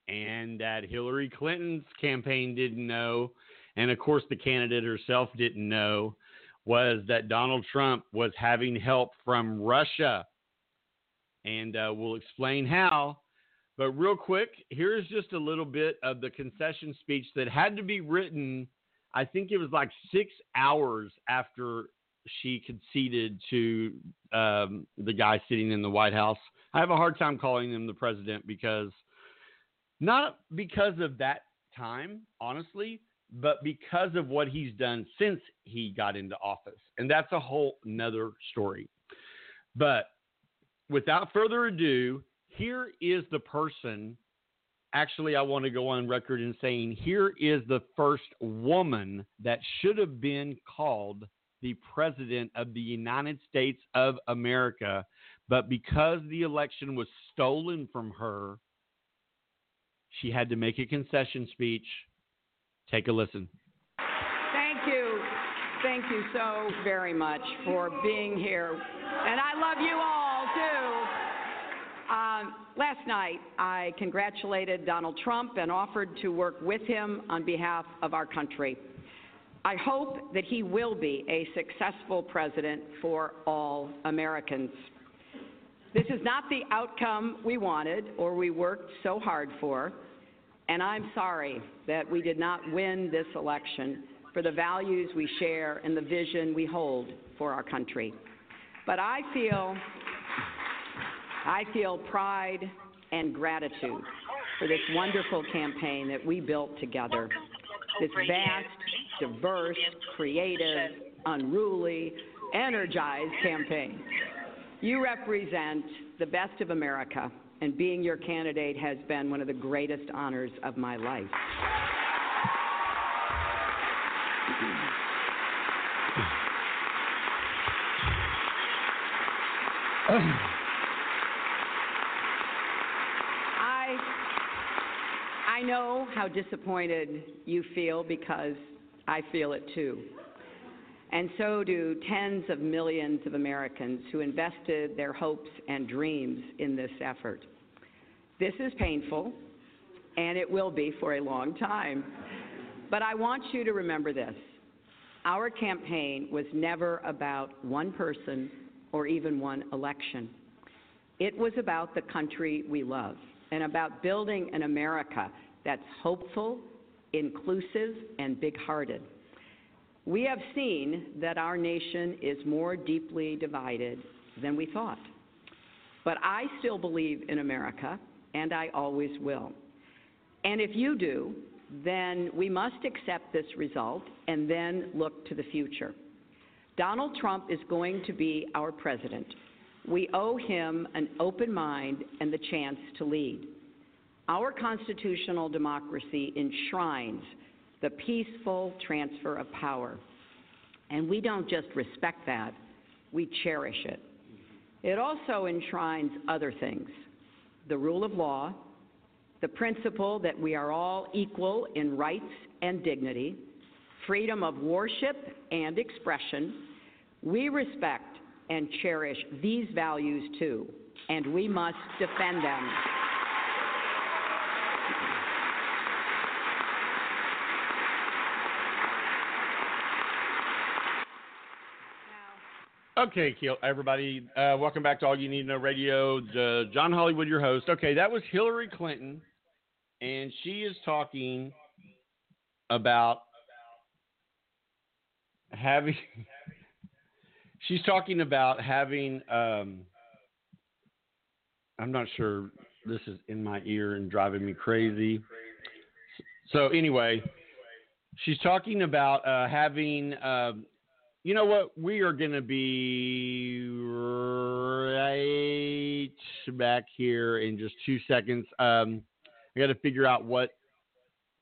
and that Hillary Clinton's campaign didn't know. And of course, the candidate herself didn't know was that Donald Trump was having help from Russia. And uh, we'll explain how. But real quick, here's just a little bit of the concession speech that had to be written. I think it was like six hours after she conceded to um, the guy sitting in the White House. I have a hard time calling him the president because not because of that time, honestly, but because of what he's done since he got into office. And that's a whole nother story. But without further ado, here is the person. Actually, I want to go on record in saying here is the first woman that should have been called the President of the United States of America. But because the election was stolen from her, she had to make a concession speech. Take a listen. Thank you. Thank you so very much for being here. And I love you all, too. Um, last night, I congratulated Donald Trump and offered to work with him on behalf of our country. I hope that he will be a successful president for all Americans. This is not the outcome we wanted or we worked so hard for, and I'm sorry that we did not win this election for the values we share and the vision we hold for our country. But I feel I feel pride and gratitude for this wonderful campaign that we built together. This vast diverse, creative, unruly, energized campaign. You represent the best of America, and being your candidate has been one of the greatest honors of my life. I I know how disappointed you feel because I feel it too. And so do tens of millions of Americans who invested their hopes and dreams in this effort. This is painful, and it will be for a long time. But I want you to remember this our campaign was never about one person or even one election. It was about the country we love and about building an America that's hopeful inclusive, and big hearted. We have seen that our nation is more deeply divided than we thought. But I still believe in America, and I always will. And if you do, then we must accept this result and then look to the future. Donald Trump is going to be our president. We owe him an open mind and the chance to lead. Our constitutional democracy enshrines the peaceful transfer of power. And we don't just respect that, we cherish it. It also enshrines other things the rule of law, the principle that we are all equal in rights and dignity, freedom of worship and expression. We respect and cherish these values too, and we must defend them. Okay, Kiel- everybody, uh, welcome back to All You Need to Know Radio. Uh, John Hollywood, your host. Okay, that was Hillary Clinton, and she is talking about having. (laughs) she's talking about having. Um, I'm not sure. This is in my ear and driving me crazy. So anyway, she's talking about uh, having. Um, you know what? We are going to be right back here in just two seconds. Um, I got to figure out what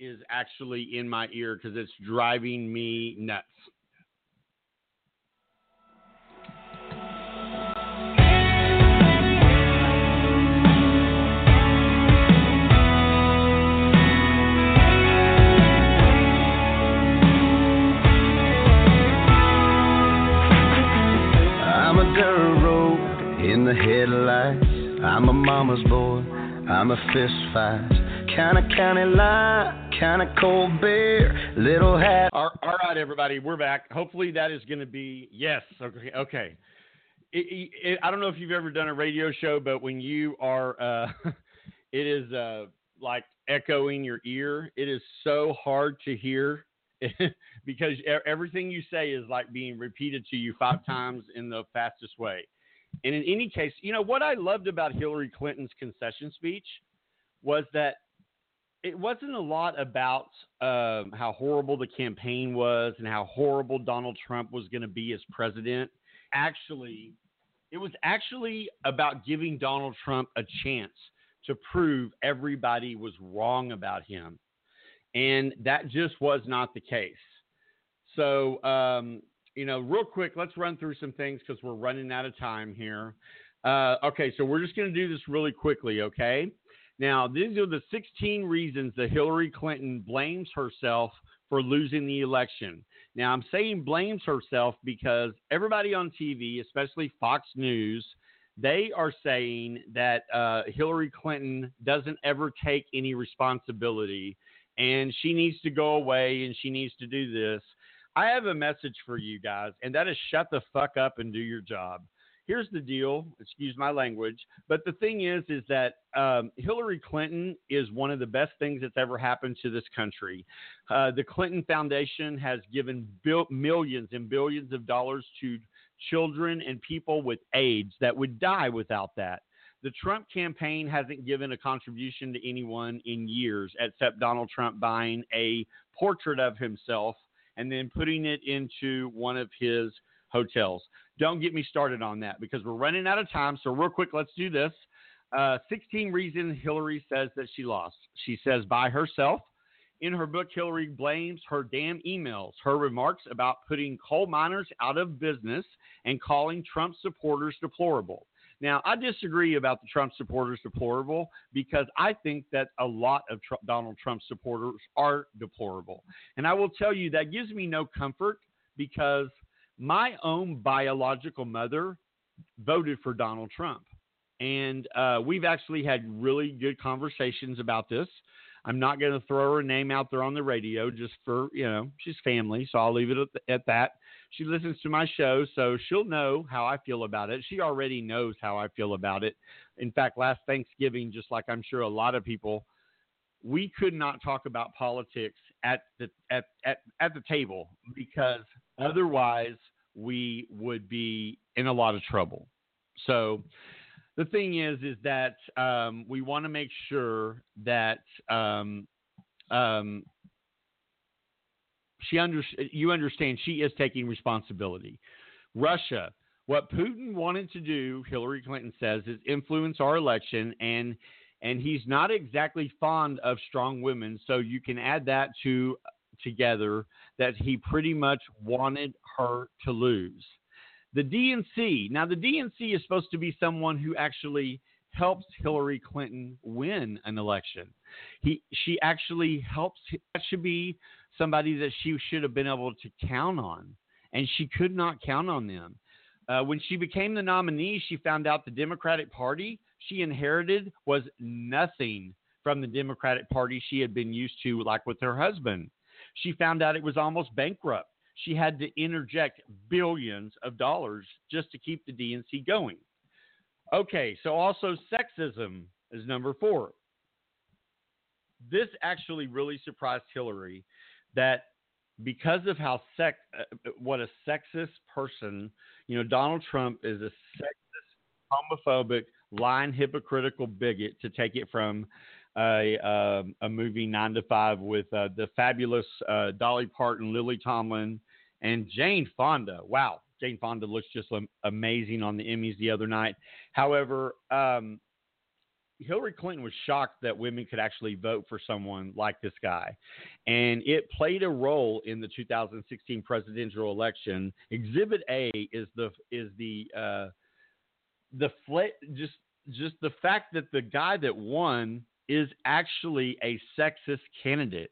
is actually in my ear because it's driving me nuts. Headlights. I'm a mama's boy. I'm a fist fight. Kind of county line, kind of cold beer. Little hat. All right, everybody, we're back. Hopefully, that is going to be yes. Okay, okay. It, it, I don't know if you've ever done a radio show, but when you are, uh, (laughs) it is uh, like echoing your ear. It is so hard to hear (laughs) because everything you say is like being repeated to you five times in the fastest way. And in any case, you know what I loved about Hillary Clinton's concession speech was that it wasn't a lot about um, how horrible the campaign was and how horrible Donald Trump was going to be as president. Actually, it was actually about giving Donald Trump a chance to prove everybody was wrong about him. And that just was not the case. So, um, you know, real quick, let's run through some things because we're running out of time here. Uh, okay, so we're just going to do this really quickly, okay? Now, these are the 16 reasons that Hillary Clinton blames herself for losing the election. Now, I'm saying blames herself because everybody on TV, especially Fox News, they are saying that uh, Hillary Clinton doesn't ever take any responsibility and she needs to go away and she needs to do this. I have a message for you guys, and that is shut the fuck up and do your job. Here's the deal. Excuse my language, but the thing is, is that um, Hillary Clinton is one of the best things that's ever happened to this country. Uh, the Clinton Foundation has given bil- millions and billions of dollars to children and people with AIDS that would die without that. The Trump campaign hasn't given a contribution to anyone in years, except Donald Trump buying a portrait of himself and then putting it into one of his hotels. Don't get me started on that because we're running out of time. So, real quick, let's do this. Uh, 16 reasons Hillary says that she lost. She says by herself. In her book, Hillary blames her damn emails, her remarks about putting coal miners out of business, and calling Trump supporters deplorable. Now, I disagree about the Trump supporters deplorable because I think that a lot of Trump, Donald Trump supporters are deplorable. And I will tell you that gives me no comfort because my own biological mother voted for Donald Trump. And uh, we've actually had really good conversations about this. I'm not going to throw her name out there on the radio just for, you know, she's family. So I'll leave it at, at that. She listens to my show, so she'll know how I feel about it. She already knows how I feel about it. In fact, last Thanksgiving, just like I'm sure a lot of people, we could not talk about politics at the at, at, at the table because otherwise we would be in a lot of trouble. So the thing is, is that um, we want to make sure that um, um, she under, you understand she is taking responsibility. Russia, what Putin wanted to do, Hillary Clinton says, is influence our election, and and he's not exactly fond of strong women. So you can add that to together that he pretty much wanted her to lose. The DNC, now the DNC is supposed to be someone who actually helps Hillary Clinton win an election. He she actually helps that should be somebody that she should have been able to count on, and she could not count on them. Uh, when she became the nominee, she found out the Democratic Party she inherited was nothing from the Democratic Party she had been used to, like with her husband. She found out it was almost bankrupt. She had to interject billions of dollars just to keep the DNC going. Okay, so also sexism is number four. This actually really surprised Hillary that because of how sex, uh, what a sexist person, you know, Donald Trump is a sexist, homophobic, lying, hypocritical bigot to take it from a, um, a movie Nine to Five with uh, the fabulous uh, Dolly Parton, Lily Tomlin, and Jane Fonda. Wow, Jane Fonda looks just amazing on the Emmys the other night. However, um, Hillary Clinton was shocked that women could actually vote for someone like this guy. And it played a role in the 2016 presidential election. Exhibit A is the is the uh, the fl- just just the fact that the guy that won is actually a sexist candidate.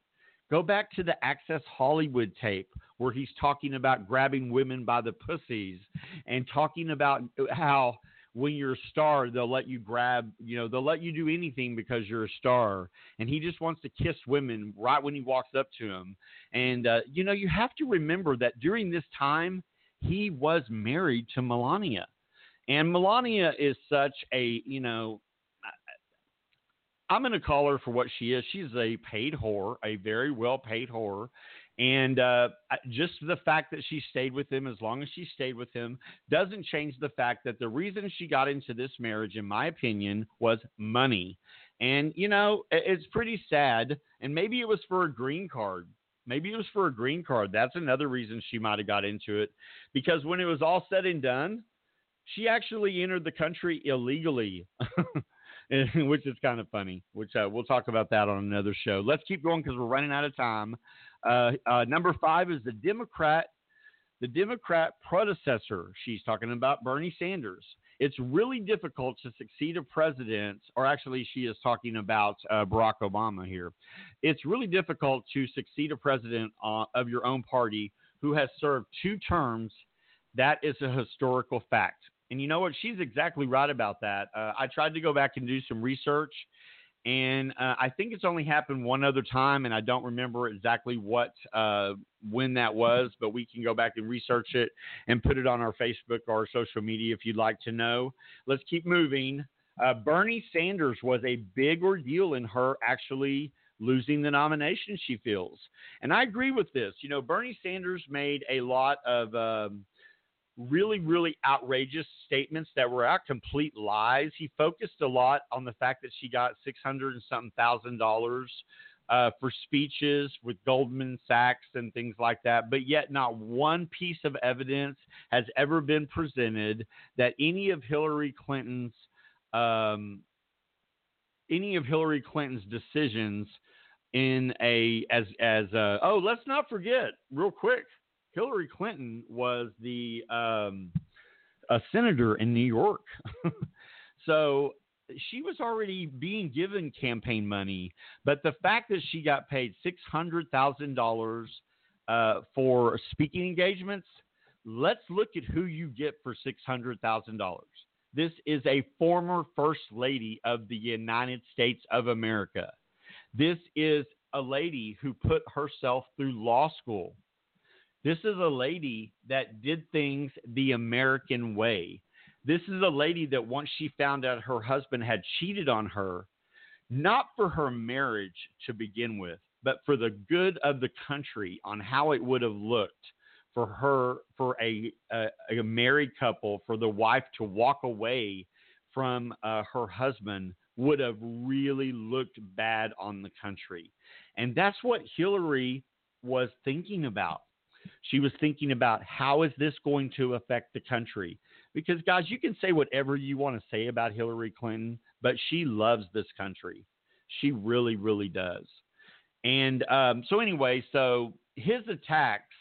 Go back to the Access Hollywood tape where he's talking about grabbing women by the pussies and talking about how when you're a star, they'll let you grab, you know, they'll let you do anything because you're a star. And he just wants to kiss women right when he walks up to them. And, uh, you know, you have to remember that during this time, he was married to Melania. And Melania is such a, you know, I'm going to call her for what she is. She's a paid whore, a very well paid whore. And uh, just the fact that she stayed with him as long as she stayed with him doesn't change the fact that the reason she got into this marriage, in my opinion, was money. And, you know, it's pretty sad. And maybe it was for a green card. Maybe it was for a green card. That's another reason she might have got into it. Because when it was all said and done, she actually entered the country illegally. (laughs) (laughs) which is kind of funny. Which uh, we'll talk about that on another show. Let's keep going because we're running out of time. Uh, uh, number five is the Democrat, the Democrat predecessor. She's talking about Bernie Sanders. It's really difficult to succeed a president, or actually, she is talking about uh, Barack Obama here. It's really difficult to succeed a president uh, of your own party who has served two terms. That is a historical fact. And you know what? She's exactly right about that. Uh, I tried to go back and do some research, and uh, I think it's only happened one other time, and I don't remember exactly what uh, when that was, but we can go back and research it and put it on our Facebook or our social media if you'd like to know. Let's keep moving. Uh, Bernie Sanders was a big ordeal in her actually losing the nomination. She feels, and I agree with this. You know, Bernie Sanders made a lot of. Um, really, really outrageous statements that were out complete lies. He focused a lot on the fact that she got six hundred and something thousand dollars uh, for speeches with Goldman Sachs and things like that, but yet not one piece of evidence has ever been presented that any of Hillary Clinton's um, any of Hillary Clinton's decisions in a as as a, oh let's not forget real quick Hillary Clinton was the um, a senator in New York, (laughs) so she was already being given campaign money. But the fact that she got paid six hundred thousand uh, dollars for speaking engagements, let's look at who you get for six hundred thousand dollars. This is a former first lady of the United States of America. This is a lady who put herself through law school. This is a lady that did things the American way. This is a lady that once she found out her husband had cheated on her, not for her marriage to begin with, but for the good of the country on how it would have looked for her, for a, a, a married couple, for the wife to walk away from uh, her husband would have really looked bad on the country. And that's what Hillary was thinking about. She was thinking about how is this going to affect the country? Because, guys, you can say whatever you want to say about Hillary Clinton, but she loves this country. She really, really does. And um, so, anyway, so his attacks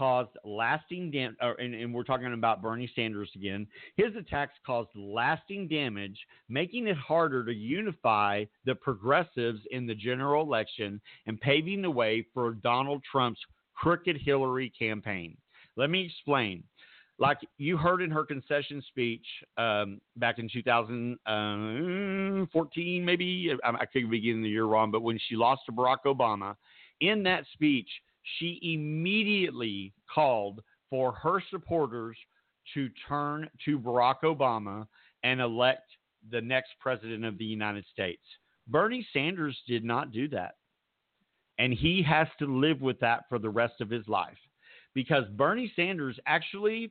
caused lasting damage, and, and, we're talking about Bernie Sanders again. His attacks caused lasting damage, making it harder to unify the progressives in the general election and paving the way for Donald Trump's crooked Hillary campaign. Let me explain. Like you heard in her concession speech um, back in 2014, maybe I, I could be getting the year wrong, but when she lost to Barack Obama, in that speech, she immediately called for her supporters to turn to Barack Obama and elect the next president of the United States. Bernie Sanders did not do that. And he has to live with that for the rest of his life because Bernie Sanders actually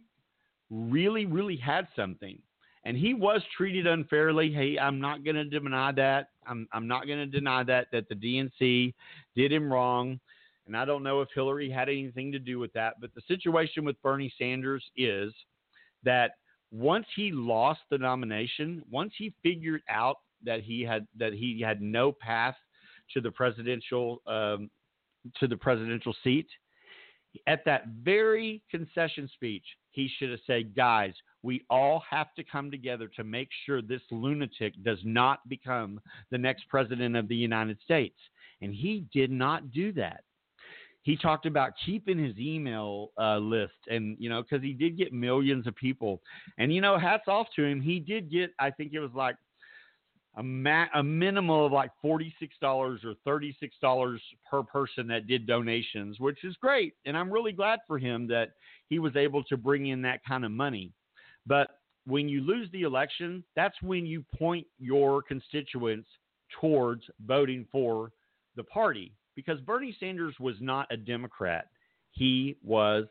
really, really had something. And he was treated unfairly. Hey, I'm not going to deny that. I'm, I'm not going to deny that, that the DNC did him wrong. And I don't know if Hillary had anything to do with that. But the situation with Bernie Sanders is that once he lost the nomination, once he figured out that he had that he had no path to the presidential um, to the presidential seat, at that very concession speech, he should have said, "Guys, we all have to come together to make sure this lunatic does not become the next president of the United States." And he did not do that. He talked about keeping his email uh, list and you know because he did get millions of people. And you know hats off to him. He did get i think it was like a, ma- a minimum of like $46 or $36 per person that did donations which is great and i'm really glad for him that he was able to bring in that kind of money but when you lose the election that's when you point your constituents towards voting for the party because Bernie Sanders was not a Democrat. He was,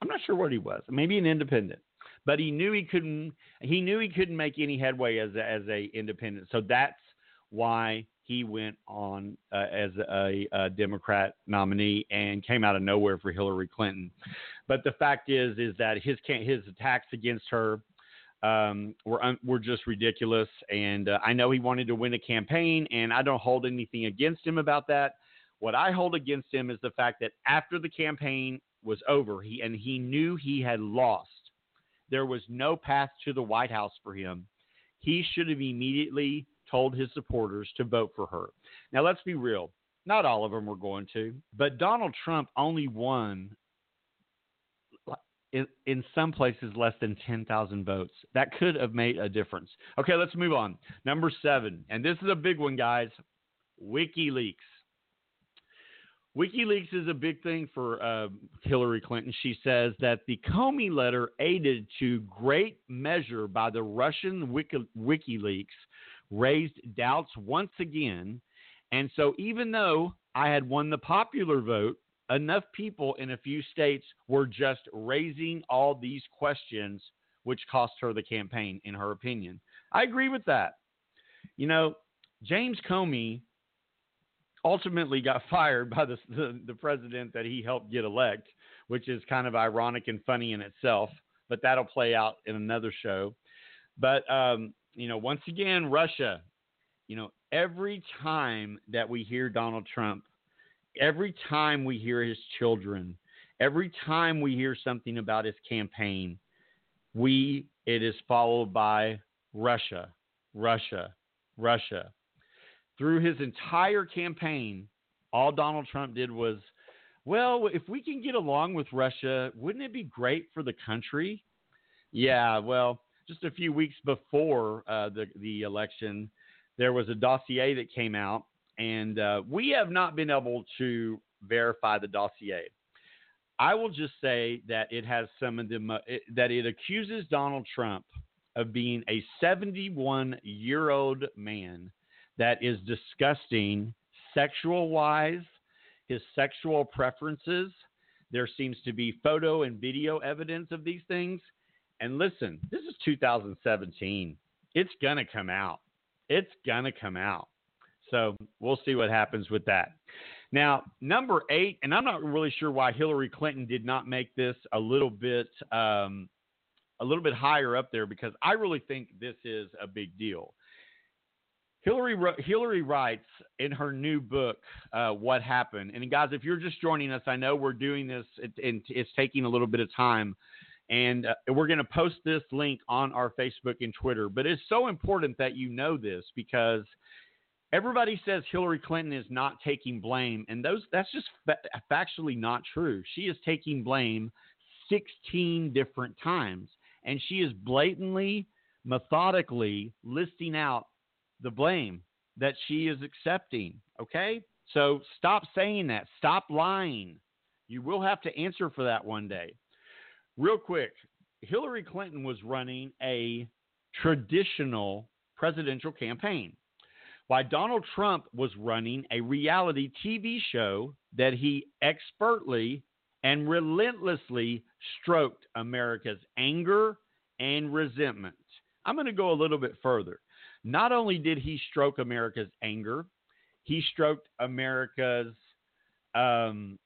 I'm not sure what he was, maybe an independent, but he knew he couldn't. He knew he couldn't make any headway as a, as a independent. So that's why he went on uh, as a, a, Democrat nominee and came out of nowhere for Hillary Clinton. But the fact is, is that his his attacks against her um, were un- were just ridiculous. And uh, I know he wanted to win a campaign, and I don't hold anything against him about that. What I hold against him is the fact that after the campaign was over, he and he knew he had lost. There was no path to the White House for him. He should have immediately told his supporters to vote for her. Now, let's be real. Not all of them were going to, but Donald Trump only won in, in some places less than 10,000 votes. That could have made a difference. Okay, let's move on. Number seven, and this is a big one, guys WikiLeaks. WikiLeaks is a big thing for uh, Hillary Clinton. She says that the Comey letter, aided to great measure by the Russian Wiki- WikiLeaks, raised doubts once again. And so, even though I had won the popular vote, enough people in a few states were just raising all these questions, which cost her the campaign, in her opinion. I agree with that. You know, James Comey ultimately got (laughs) fired by the, the, the president that he helped get elect, which is kind of ironic and funny in itself. But that'll play out in another show. But um, you know, once again, Russia. You know, every time that we hear Donald Trump, every time we hear his children, every time we hear something about his campaign, we it is followed by Russia, Russia, Russia through his entire campaign, all Donald Trump did was, well, if we can get along with Russia, wouldn't it be great for the country? Yeah, well, just a few weeks before uh, the the election, there was a dossier that came out, and uh, we have not been able to verify the dossier. I will just say that it has some of the it, that it accuses Donald Trump of being a 71 year old man that is disgusting sexual wise, his sexual preferences. There seems to be photo and video evidence of these things. And listen, this is 2017. It's going to come out. It's going to come out. So we'll see what happens with that. Now, number eight, and I'm not really sure why Hillary Clinton did not make this a little bit um, a little bit higher up there because I really think this is a big deal. Hillary Hillary writes in her new book, uh, "What Happened." And guys, if you're just joining us, I know we're doing this, and it's taking a little bit of time, and uh, we're going to post this link on our Facebook and Twitter. But it's so important that you know this because everybody says Hillary Clinton is not taking blame, and those that's just fa- factually not true. She is taking blame 16 different times, and she is blatantly, methodically listing out the blame that she is accepting. Okay? So stop saying that. Stop lying. You will have to answer for that one day. Real quick, Hillary Clinton was running a traditional presidential campaign, while Donald Trump was running a reality TV show that he expertly and relentlessly stroked America's anger and resentment. I'm going to go a little bit further. Not only did he stroke America's anger, he stroked America's um,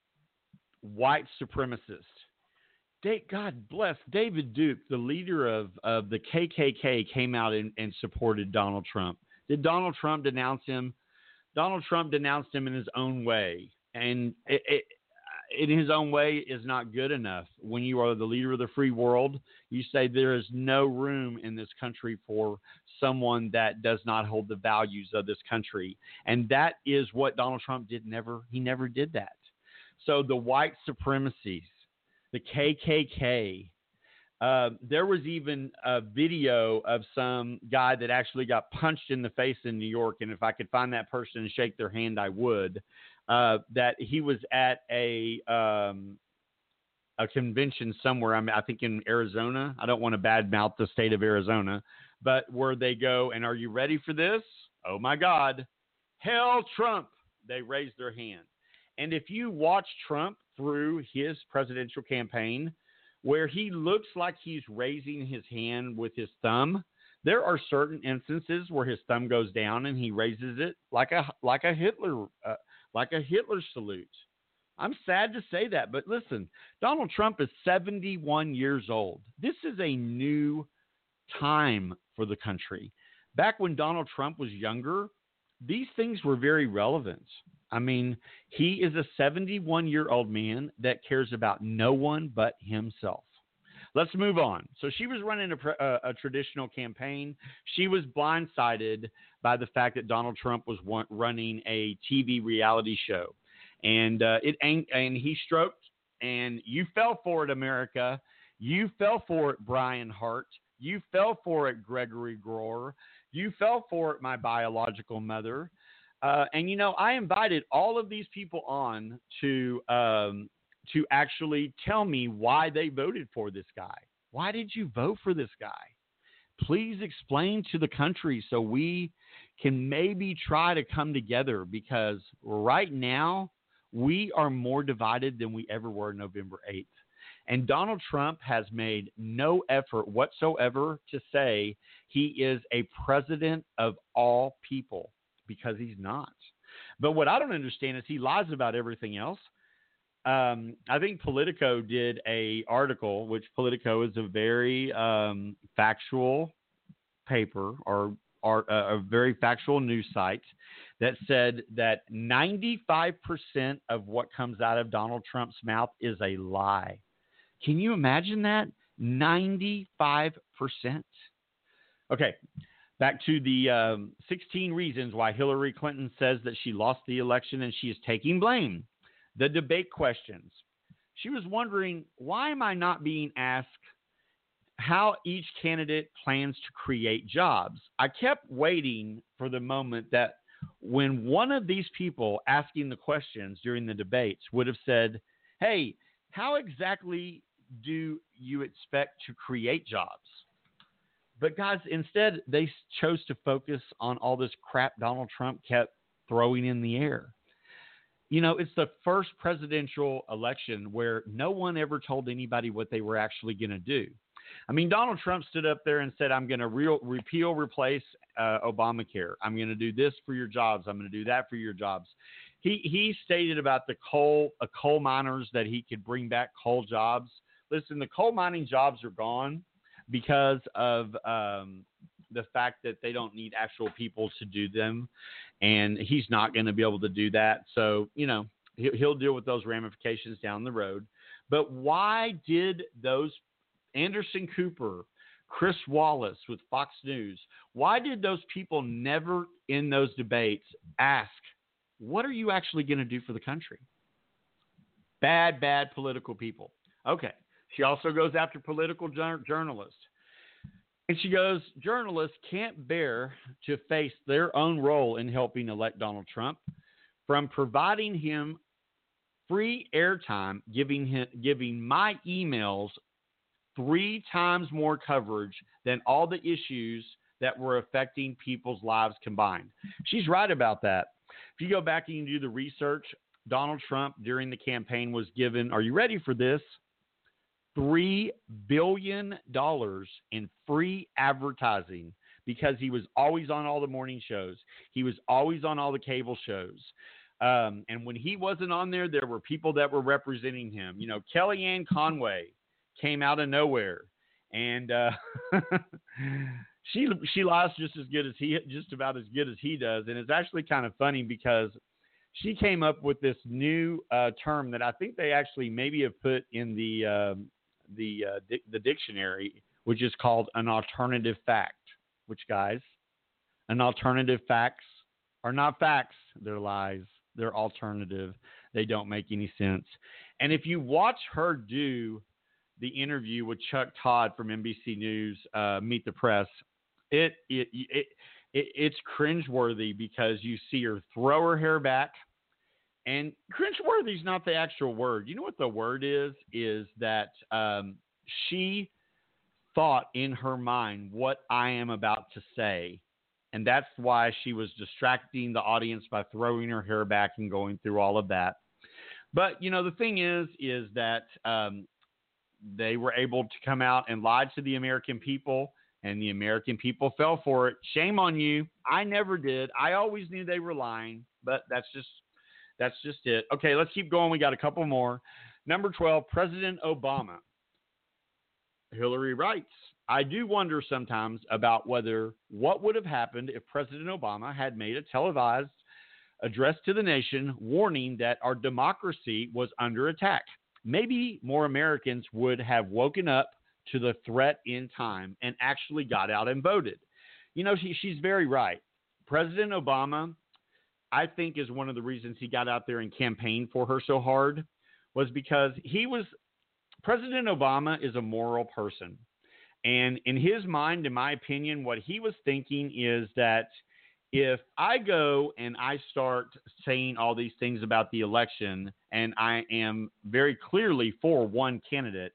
white supremacists. God bless David Duke, the leader of, of the KKK, came out and, and supported Donald Trump. Did Donald Trump denounce him? Donald Trump denounced him in his own way, and it, it, in his own way is not good enough. When you are the leader of the free world, you say there is no room in this country for someone that does not hold the values of this country. And that is what Donald Trump did never he never did that. So the white supremacies, the KKK, uh, there was even a video of some guy that actually got punched in the face in New York, and if I could find that person and shake their hand, I would uh, that he was at a um, a convention somewhere. I, mean, I think in Arizona. I don't want to badmouth the state of Arizona, but where they go and are you ready for this? Oh my God, hell Trump! They raise their hand. And if you watch Trump through his presidential campaign, where he looks like he's raising his hand with his thumb, there are certain instances where his thumb goes down and he raises it like a like a Hitler uh, like a Hitler salute. I'm sad to say that, but listen, Donald Trump is 71 years old. This is a new time for the country. Back when Donald Trump was younger, these things were very relevant. I mean, he is a 71 year old man that cares about no one but himself. Let's move on. So she was running a, a, a traditional campaign. She was blindsided by the fact that Donald Trump was one, running a TV reality show, and uh, it and he stroked, and you fell for it, America. You fell for it, Brian Hart. You fell for it, Gregory Grohr. You fell for it, my biological mother. Uh, and you know, I invited all of these people on to um, to actually tell me why they voted for this guy. Why did you vote for this guy? Please explain to the country so we can maybe try to come together because right now we are more divided than we ever were November 8th. And Donald Trump has made no effort whatsoever to say he is a president of all people because he's not. But what I don't understand is he lies about everything else. Um, I think Politico did a article, which Politico is a very um, factual paper or are a, a very factual news site that said that 95% of what comes out of Donald Trump's mouth is a lie. Can you imagine that? 95%. Okay, back to the um, 16 reasons why Hillary Clinton says that she lost the election and she is taking blame. The debate questions. She was wondering, why am I not being asked how each candidate plans to create jobs. I kept waiting for the moment that when one of these people asking the questions during the debates would have said, Hey, how exactly do you expect to create jobs? But guys, instead, they chose to focus on all this crap Donald Trump kept throwing in the air. You know, it's the first presidential election where no one ever told anybody what they were actually going to do. I mean, Donald Trump stood up there and said, I'm going to re- repeal, replace uh, Obamacare. I'm going to do this for your jobs. I'm going to do that for your jobs. He, he stated about the coal, uh, coal miners that he could bring back coal jobs. Listen, the coal mining jobs are gone because of um, the fact that they don't need actual people to do them. And he's not going to be able to do that. So, you know, he'll deal with those ramifications down the road. But why did those Anderson Cooper, Chris Wallace with Fox News. Why did those people never in those debates ask, what are you actually going to do for the country? Bad, bad political people. Okay. She also goes after political journalists. And she goes, journalists can't bear to face their own role in helping elect Donald Trump from providing him free airtime, giving him, giving my emails three times more coverage than all the issues that were affecting people's lives combined. She's right about that. If you go back and you do the research, Donald Trump during the campaign was given, are you ready for this? $3 billion in free advertising because he was always on all the morning shows. He was always on all the cable shows. Um, and when he wasn't on there, there were people that were representing him. You know, Kellyanne Conway came out of nowhere, and uh, (laughs) she she lies just as good as he, just about as good as he does. And it's actually kind of funny because she came up with this new uh, term that I think they actually maybe have put in the um, the uh, di- the dictionary, which is called an alternative fact. Which guys, an alternative facts are not facts; they're lies. They're alternative. They don't make any sense. And if you watch her do the interview with Chuck Todd from NBC News, uh, Meet the Press, it it, it it it's cringeworthy because you see her throw her hair back. And cringeworthy is not the actual word. You know what the word is? Is that um, she thought in her mind what I am about to say. And that's why she was distracting the audience by throwing her hair back and going through all of that. But, you know, the thing is, is that um, they were able to come out and lie to the American people, and the American people fell for it. Shame on you. I never did. I always knew they were lying, but that's just that's just it. Okay, let's keep going. We got a couple more. Number 12, President Obama. Hillary writes, I do wonder sometimes about whether what would have happened if President Obama had made a televised address to the nation warning that our democracy was under attack. Maybe more Americans would have woken up to the threat in time and actually got out and voted. You know, she, she's very right. President Obama, I think, is one of the reasons he got out there and campaigned for her so hard was because he was President Obama is a moral person. And in his mind, in my opinion, what he was thinking is that if I go and I start saying all these things about the election and I am very clearly for one candidate,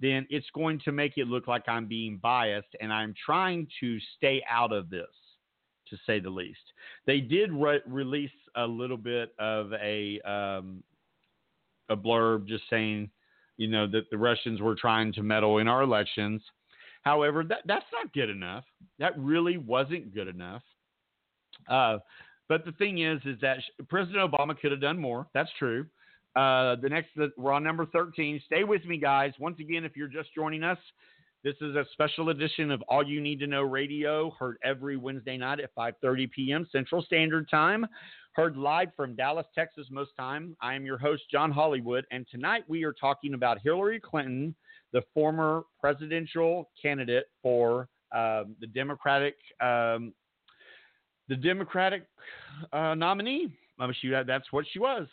then it's going to make it look like I'm being biased and I'm trying to stay out of this, to say the least. They did re- release a little bit of a um, a blurb just saying, you know, that the Russians were trying to meddle in our elections. However, that that's not good enough. That really wasn't good enough. Uh, but the thing is, is that President Obama could have done more. That's true. Uh, the next, we're on number 13. Stay with me, guys. Once again, if you're just joining us, this is a special edition of All You Need to Know Radio, heard every Wednesday night at 5:30 p.m. Central Standard Time. Heard live from Dallas, Texas, most time. I am your host, John Hollywood, and tonight we are talking about Hillary Clinton, the former presidential candidate for um, the Democratic um, the Democratic uh, nominee. Um, she, that's what she was.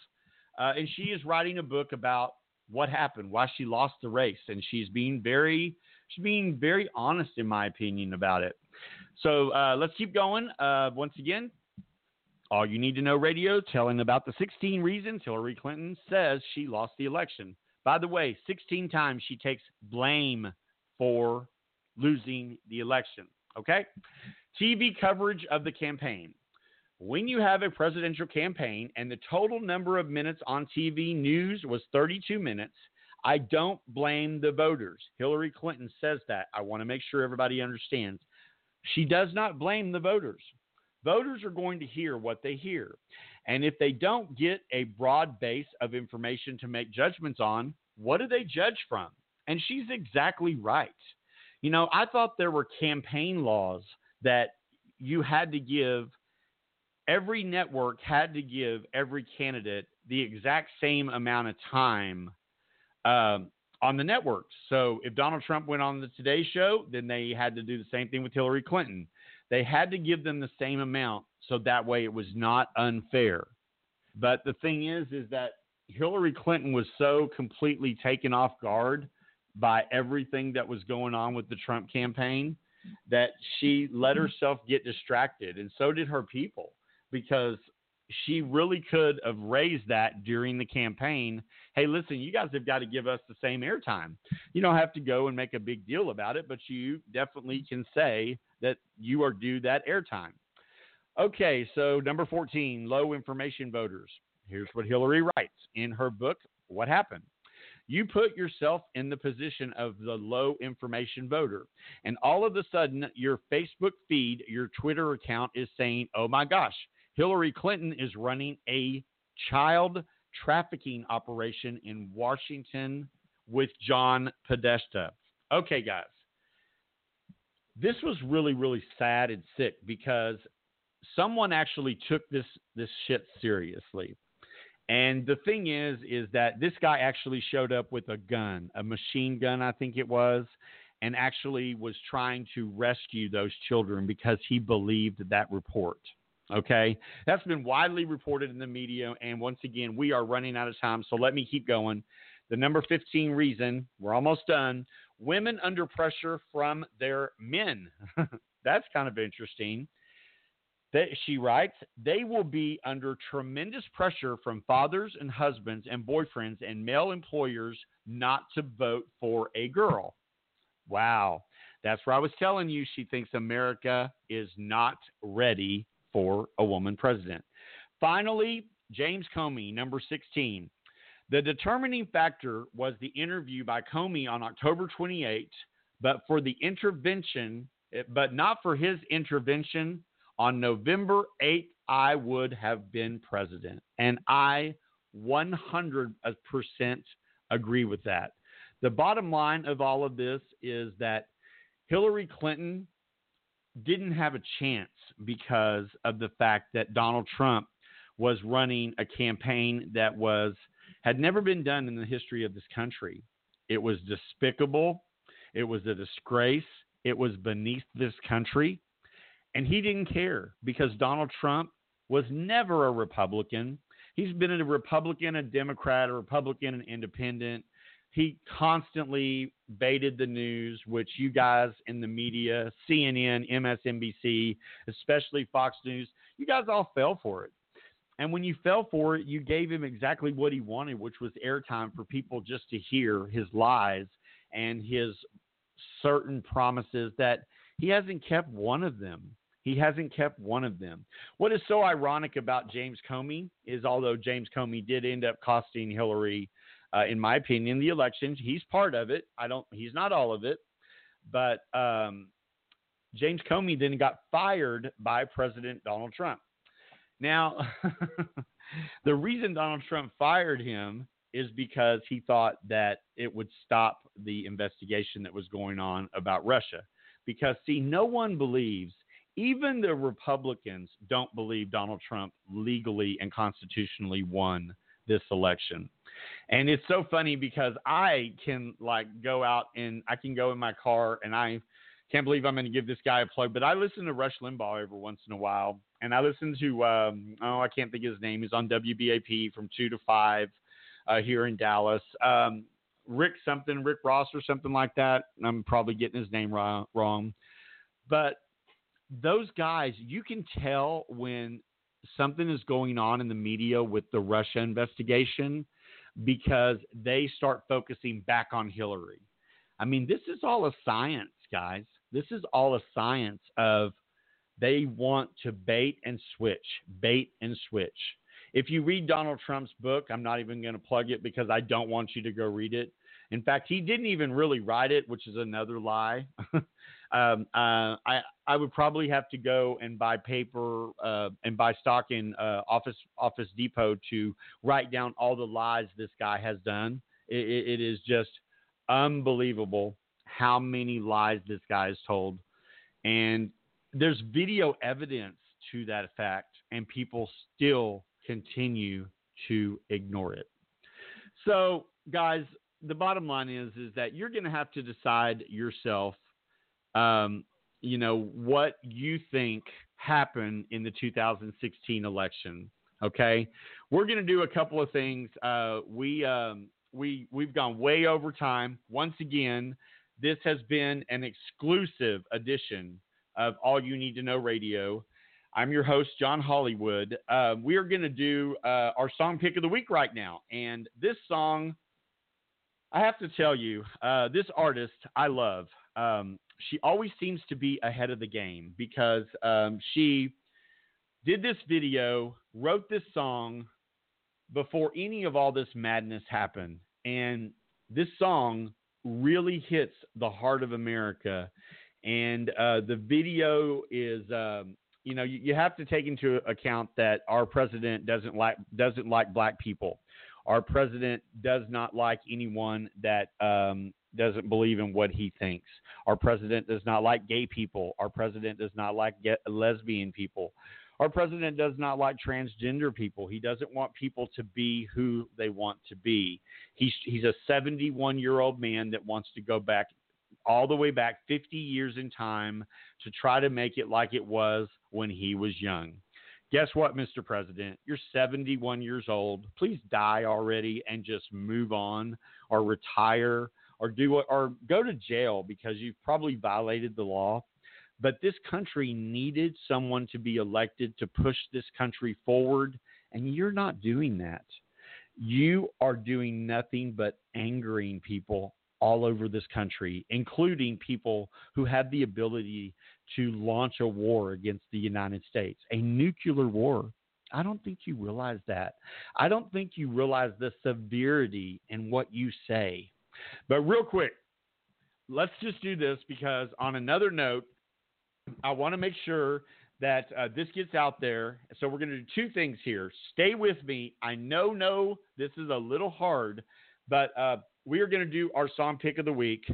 Uh, and she is writing a book about what happened, why she lost the race, and she's being very, she's being very honest, in my opinion, about it. So uh, let's keep going. Uh, once again, all you need to know radio telling about the 16 reasons Hillary Clinton says she lost the election. By the way, 16 times she takes blame for losing the election. Okay? TV coverage of the campaign. When you have a presidential campaign and the total number of minutes on TV news was 32 minutes, I don't blame the voters. Hillary Clinton says that. I want to make sure everybody understands. She does not blame the voters. Voters are going to hear what they hear. And if they don't get a broad base of information to make judgments on, what do they judge from? And she's exactly right. You know, I thought there were campaign laws that you had to give every network had to give every candidate the exact same amount of time um, on the networks. So if Donald Trump went on the Today Show, then they had to do the same thing with Hillary Clinton. They had to give them the same amount so that way it was not unfair. But the thing is, is that Hillary Clinton was so completely taken off guard by everything that was going on with the Trump campaign that she let herself get distracted, and so did her people because she really could have raised that during the campaign. Hey, listen, you guys have got to give us the same airtime. You don't have to go and make a big deal about it, but you definitely can say that you are due that airtime. Okay, so number 14, low information voters. Here's what Hillary writes in her book, What Happened. You put yourself in the position of the low information voter, and all of a sudden, your Facebook feed, your Twitter account is saying, Oh my gosh, Hillary Clinton is running a child trafficking operation in Washington with John Podesta. Okay, guys. This was really, really sad and sick because someone actually took this this shit seriously. And the thing is, is that this guy actually showed up with a gun, a machine gun, I think it was, and actually was trying to rescue those children because he believed that report. Okay. That's been widely reported in the media. And once again, we are running out of time. So let me keep going. The number 15 reason, we're almost done women under pressure from their men. (laughs) That's kind of interesting. That she writes, they will be under tremendous pressure from fathers and husbands and boyfriends and male employers not to vote for a girl. Wow. That's where I was telling you she thinks America is not ready for a woman president. Finally, James Comey, number 16. The determining factor was the interview by Comey on October 28, but for the intervention, but not for his intervention on November 8th, I would have been president. And I 100% agree with that. The bottom line of all of this is that Hillary Clinton didn't have a chance because of the fact that Donald Trump was running a campaign that was had never been done in the history of this country. It was despicable. It was a disgrace. It was beneath this country. And he didn't care because Donald Trump was never a Republican. He's been a Republican, a Democrat, a Republican, an independent. He constantly baited the news, which you guys in the media, CNN, MSNBC, especially Fox News, you guys all fell for it. And when you fell for it, you gave him exactly what he wanted, which was airtime for people just to hear his lies and his certain promises that he hasn't kept one of them. He hasn't kept one of them. What is so ironic about James Comey is although James Comey did end up costing Hillary, uh, in my opinion, the elections, he's part of it. I don't, he's not all of it, but um, James Comey then got fired by President Donald Trump. Now, (laughs) the reason Donald Trump fired him is because he thought that it would stop the investigation that was going on about Russia. Because, see, no one believes even the Republicans don't believe Donald Trump legally and constitutionally won this election. And it's so funny because I can like go out and I can go in my car and I can't believe I'm going to give this guy a plug, but I listen to Rush Limbaugh every once in a while. And I listen to, um, oh, I can't think of his name. He's on WBAP from 2 to 5 uh, here in Dallas. Um, Rick something, Rick Ross or something like that. I'm probably getting his name wrong. But those guys, you can tell when something is going on in the media with the Russia investigation because they start focusing back on Hillary. I mean, this is all a science, guys. This is all a science of they want to bait and switch, bait and switch. If you read Donald Trump's book, I'm not even going to plug it because I don't want you to go read it. In fact, he didn't even really write it, which is another lie. (laughs) um, uh, I I would probably have to go and buy paper uh, and buy stock in uh, Office Office Depot to write down all the lies this guy has done. it, it, it is just unbelievable how many lies this guy has told, and there's video evidence to that effect, and people still continue to ignore it. So, guys, the bottom line is is that you're going to have to decide yourself um, you know what you think happened in the 2016 election okay we're going to do a couple of things uh, we um, we we've gone way over time once again this has been an exclusive edition of all you need to know radio I'm your host, John Hollywood. Uh, we are going to do uh, our song pick of the week right now. And this song, I have to tell you, uh, this artist I love. Um, she always seems to be ahead of the game because um, she did this video, wrote this song before any of all this madness happened. And this song really hits the heart of America. And uh, the video is, um, you know, you, you have to take into account that our president doesn't like doesn't like black people. Our president does not like anyone that um, doesn't believe in what he thinks. Our president does not like gay people. Our president does not like get lesbian people. Our president does not like transgender people. He doesn't want people to be who they want to be. He's he's a 71 year old man that wants to go back all the way back 50 years in time to try to make it like it was when he was young. Guess what, Mr. President? You're 71 years old. Please die already and just move on or retire or do or go to jail because you've probably violated the law. But this country needed someone to be elected to push this country forward, and you're not doing that. You are doing nothing but angering people all over this country, including people who have the ability to launch a war against the United States, a nuclear war. I don't think you realize that. I don't think you realize the severity in what you say. But real quick, let's just do this because on another note, I want to make sure that uh, this gets out there. So we're going to do two things here. Stay with me. I know, no, this is a little hard, but uh, we are going to do our song pick of the week.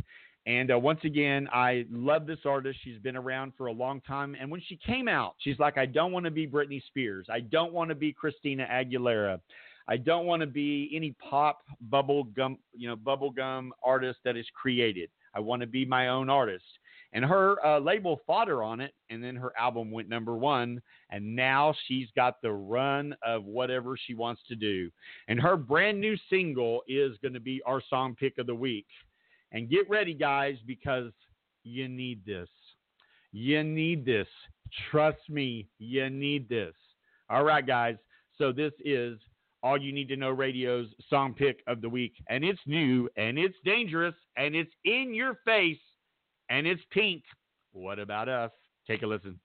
And uh, once again, I love this artist. She's been around for a long time. And when she came out, she's like, I don't want to be Britney Spears. I don't want to be Christina Aguilera. I don't want to be any pop bubble gum, you know, bubblegum artist that is created. I want to be my own artist. And her uh, label fought her on it, and then her album went number one. And now she's got the run of whatever she wants to do. And her brand new single is going to be our song pick of the week. And get ready, guys, because you need this. You need this. Trust me, you need this. All right, guys. So this is All You Need to Know Radio's song pick of the week. And it's new, and it's dangerous, and it's in your face and it's pink. What about us? Take a listen.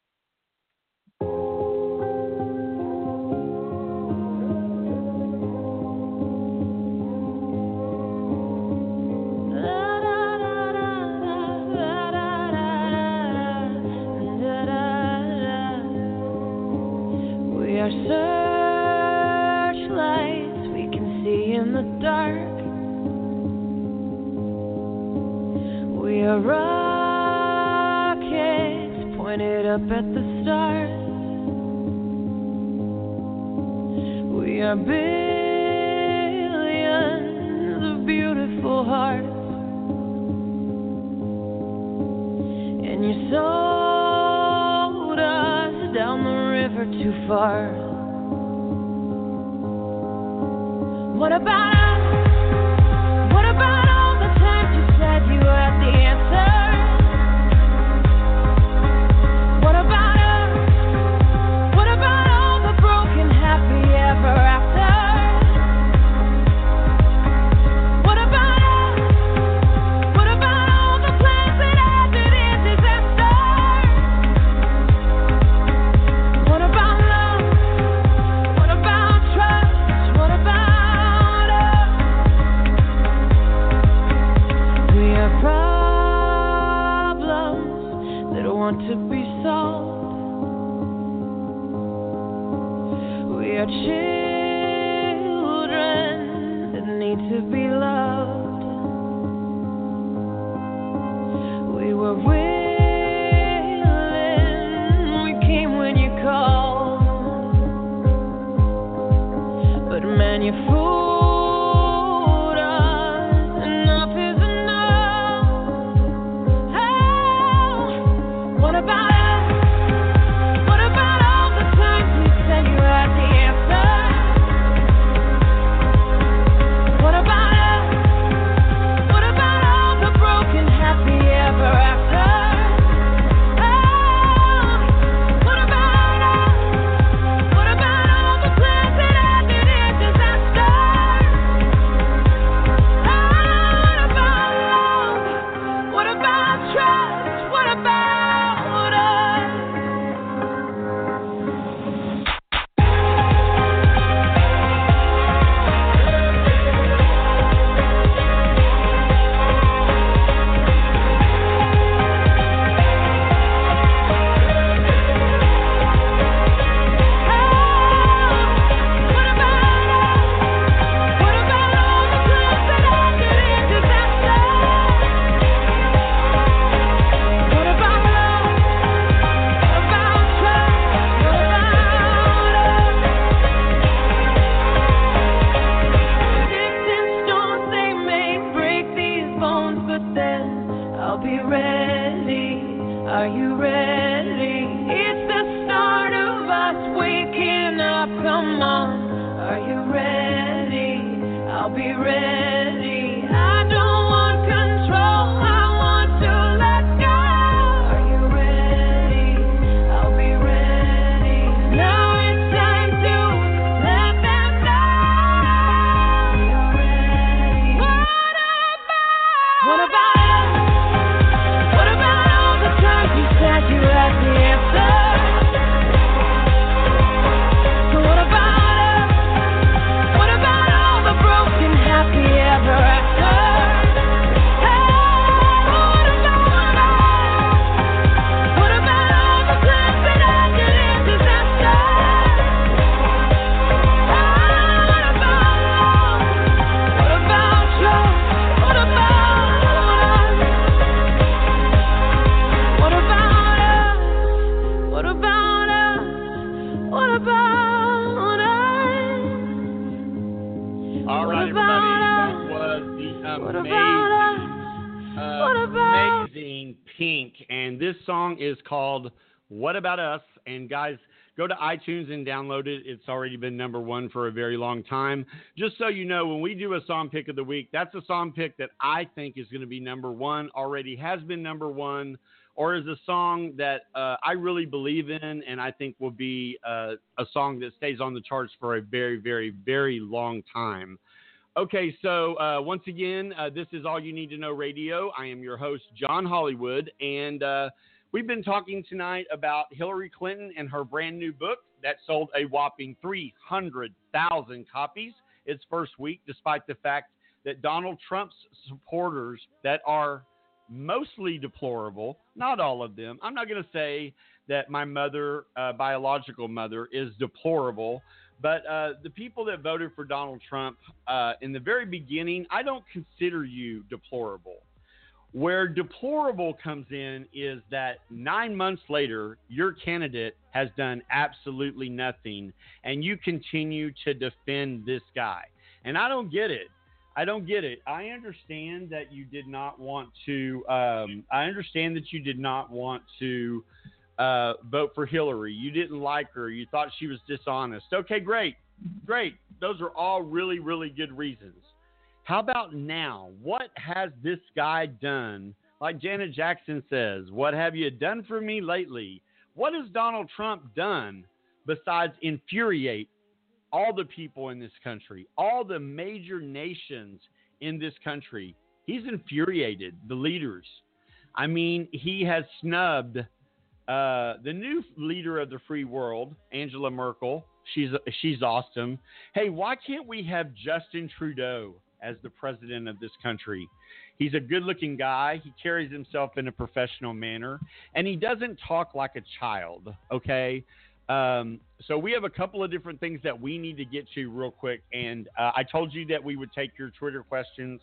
Is called "What About Us." And guys, go to iTunes and download it. It's already been number one for a very long time. Just so you know, when we do a song pick of the week, that's a song pick that I think is going to be number one. Already has been number one. Or is a song that uh, I really believe in, and I think will be uh, a song that stays on the charts for a very, very, very long time. Okay, so uh, once again, uh, this is All You Need to Know Radio. I am your host, John Hollywood, and uh, we've been talking tonight about Hillary Clinton and her brand new book that sold a whopping 300,000 copies its first week, despite the fact that Donald Trump's supporters that are mostly deplorable, not all of them. I'm not going to say that my mother, uh, biological mother, is deplorable. But uh, the people that voted for Donald Trump uh, in the very beginning, I don't consider you deplorable. Where deplorable comes in is that nine months later, your candidate has done absolutely nothing, and you continue to defend this guy. And I don't get it. I don't get it. I understand that you did not want to. Um, I understand that you did not want to uh, vote for Hillary. You didn't like her. You thought she was dishonest. Okay, great. Great. Those are all really, really good reasons. How about now? What has this guy done? Like Janet Jackson says, What have you done for me lately? What has Donald Trump done besides infuriate all the people in this country, all the major nations in this country? He's infuriated the leaders. I mean, he has snubbed uh, the new leader of the free world, Angela Merkel. She's she's awesome. Hey, why can't we have Justin Trudeau as the president of this country? He's a good-looking guy. He carries himself in a professional manner, and he doesn't talk like a child. Okay. Um, so we have a couple of different things that we need to get to real quick, and uh, I told you that we would take your Twitter questions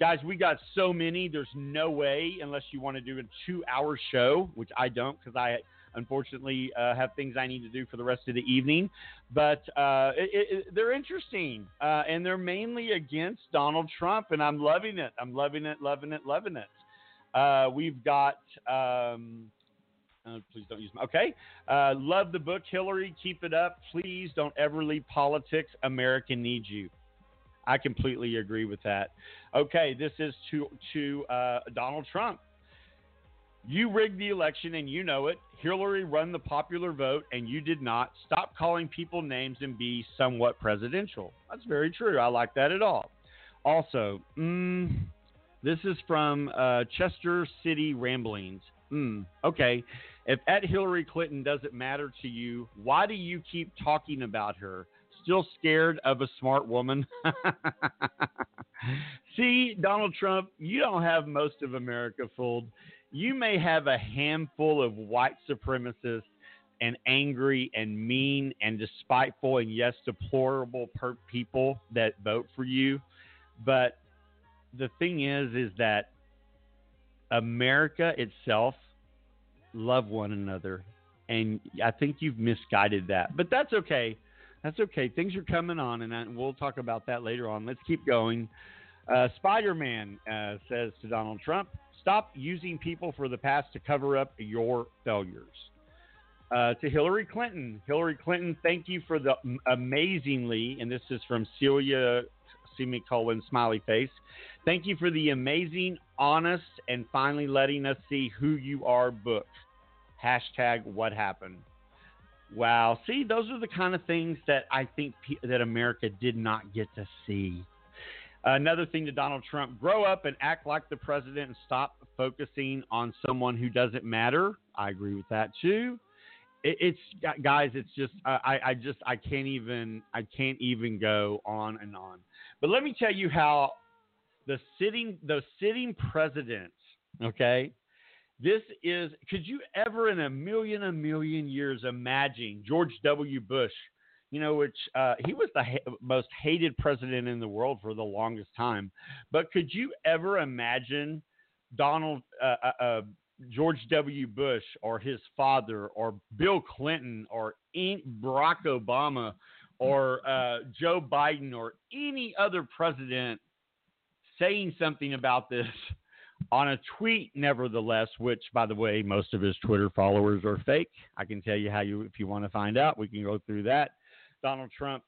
guys we got so many there's no way unless you want to do a two hour show which i don't because i unfortunately uh, have things i need to do for the rest of the evening but uh, it, it, they're interesting uh, and they're mainly against donald trump and i'm loving it i'm loving it loving it loving it uh, we've got um, uh, please don't use my. Okay. Uh, love the book, Hillary. Keep it up. Please don't ever leave politics. America needs you. I completely agree with that. Okay, this is to to uh, Donald Trump. You rigged the election and you know it. Hillary won the popular vote and you did not. Stop calling people names and be somewhat presidential. That's very true. I like that at all. Also, mm, this is from uh, Chester City Ramblings. Mm, okay. If at Hillary Clinton doesn't matter to you, why do you keep talking about her? Still scared of a smart woman? (laughs) See, Donald Trump, you don't have most of America fooled. You may have a handful of white supremacists and angry and mean and despiteful and yes, deplorable per- people that vote for you. But the thing is, is that America itself love one another. And I think you've misguided that. But that's okay. That's okay. Things are coming on, and I, we'll talk about that later on. Let's keep going. Uh, Spider Man uh, says to Donald Trump, Stop using people for the past to cover up your failures. Uh, to Hillary Clinton, Hillary Clinton, thank you for the amazingly, and this is from Celia semicolon smiley face. Thank you for the amazing, honest, and finally letting us see who you are book. Hashtag what happened. Wow. See, those are the kind of things that I think pe- that America did not get to see. Another thing to Donald Trump grow up and act like the president and stop focusing on someone who doesn't matter. I agree with that too. It, it's guys, it's just I, I just I can't even I can't even go on and on. But let me tell you how the sitting the sitting president, okay? This is could you ever in a million a million years imagine George W. Bush you know, which uh, he was the ha- most hated president in the world for the longest time. But could you ever imagine Donald uh, uh, uh George W. Bush or his father or Bill Clinton or Barack Obama or uh, Joe Biden or any other president saying something about this on a tweet, nevertheless, which, by the way, most of his Twitter followers are fake. I can tell you how you, if you want to find out, we can go through that. Donald Trump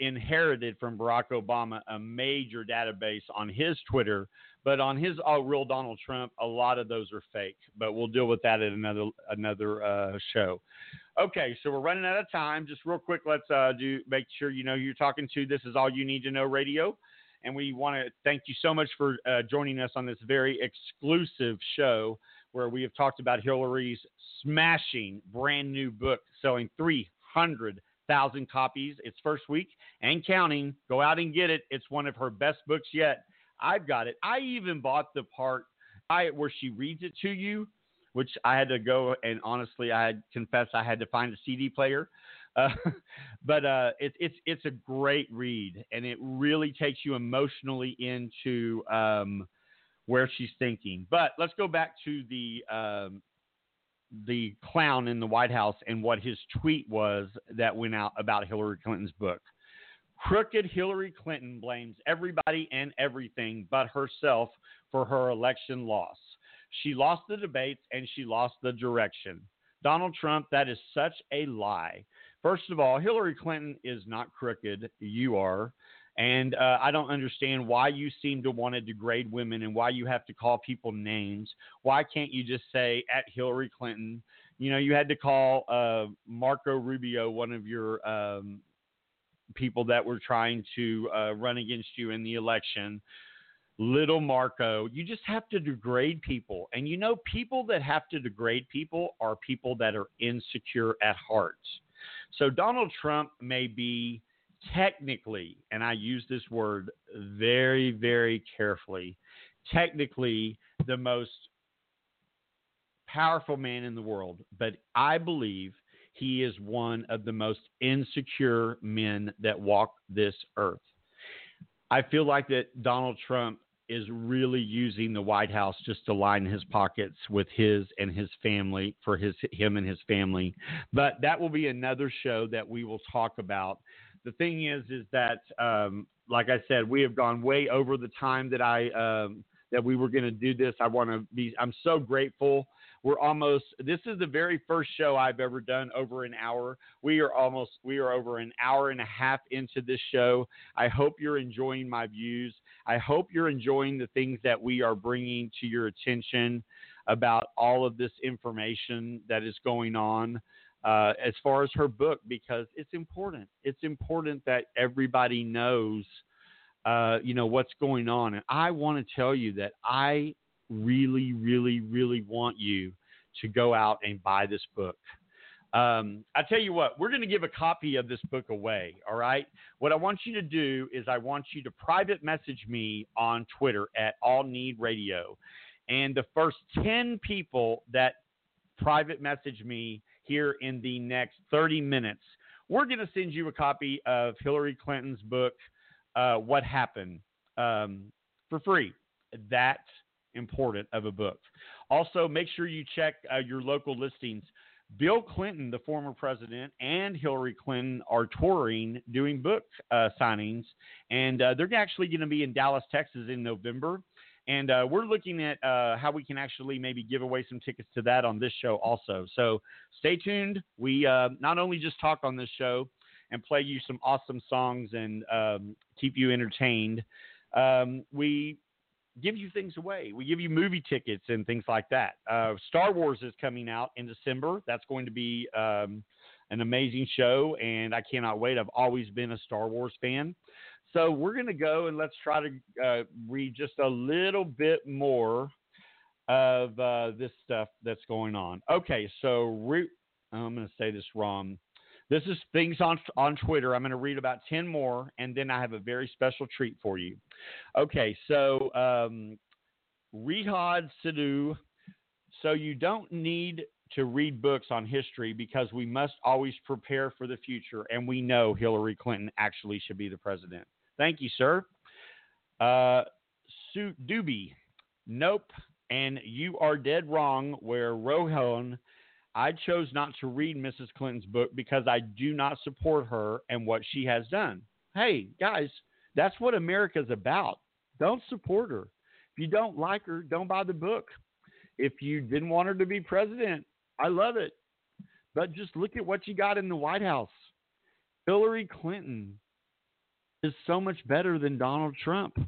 inherited from Barack Obama a major database on his Twitter, but on his all real Donald Trump, a lot of those are fake. But we'll deal with that at another another uh, show. Okay, so we're running out of time. Just real quick, let's uh, do make sure you know you're talking to. This is all you need to know radio. And we want to thank you so much for uh, joining us on this very exclusive show where we have talked about Hillary's smashing brand new book selling 300,000 copies its first week and counting. Go out and get it. It's one of her best books yet. I've got it. I even bought the part I, where she reads it to you, which I had to go and honestly, I had confessed I had to find a CD player. Uh, (laughs) but uh, it's it's it's a great read, and it really takes you emotionally into um, where she's thinking. But let's go back to the um, the clown in the White House and what his tweet was that went out about Hillary Clinton's book. Crooked Hillary Clinton blames everybody and everything but herself for her election loss. She lost the debates and she lost the direction. Donald Trump, that is such a lie. First of all, Hillary Clinton is not crooked. You are. And uh, I don't understand why you seem to want to degrade women and why you have to call people names. Why can't you just say at Hillary Clinton? You know, you had to call uh, Marco Rubio one of your um, people that were trying to uh, run against you in the election. Little Marco, you just have to degrade people. And you know, people that have to degrade people are people that are insecure at heart. So Donald Trump may be technically, and I use this word very, very carefully, technically the most powerful man in the world, but I believe he is one of the most insecure men that walk this earth. I feel like that Donald Trump is really using the White House just to line his pockets with his and his family for his him and his family. But that will be another show that we will talk about. The thing is, is that um, like I said, we have gone way over the time that I um, that we were going to do this. I want to be. I'm so grateful we're almost, this is the very first show I've ever done over an hour. We are almost, we are over an hour and a half into this show. I hope you're enjoying my views. I hope you're enjoying the things that we are bringing to your attention about all of this information that is going on. Uh, as far as her book, because it's important. It's important that everybody knows, uh, you know, what's going on. And I want to tell you that I really, really, really want you to go out and buy this book. Um, I tell you what, we're going to give a copy of this book away. All right. What I want you to do is I want you to private message me on Twitter at All Need Radio, and the first ten people that private message me here in the next 30 minutes, we're going to send you a copy of Hillary Clinton's book, uh, What Happened, um, for free. That important of a book. Also, make sure you check uh, your local listings. Bill Clinton, the former president, and Hillary Clinton are touring, doing book uh, signings, and uh, they're actually going to be in Dallas, Texas in November. And uh, we're looking at uh, how we can actually maybe give away some tickets to that on this show also. So stay tuned. We uh, not only just talk on this show and play you some awesome songs and um, keep you entertained, um, we give you things away. We give you movie tickets and things like that. Uh, Star Wars is coming out in December. That's going to be um, an amazing show, and I cannot wait. I've always been a Star Wars fan. So we're going to go and let's try to uh, read just a little bit more of uh, this stuff that's going on. Okay, so re- I'm going to say this wrong. This is things on on Twitter. I'm going to read about ten more, and then I have a very special treat for you. Okay, so um, Rihad Sidhu. So you don't need to read books on history because we must always prepare for the future, and we know Hillary Clinton actually should be the president. Thank you, sir. Uh, Sue Doobie. Nope. And you are dead wrong. Where Rohan I chose not to read Mrs. Clinton's book because I do not support her and what she has done. Hey, guys, that's what America's about. don't support her. If you don't like her, don't buy the book. If you didn't want her to be president, I love it. But just look at what you got in the White House. Hillary Clinton is so much better than Donald Trump.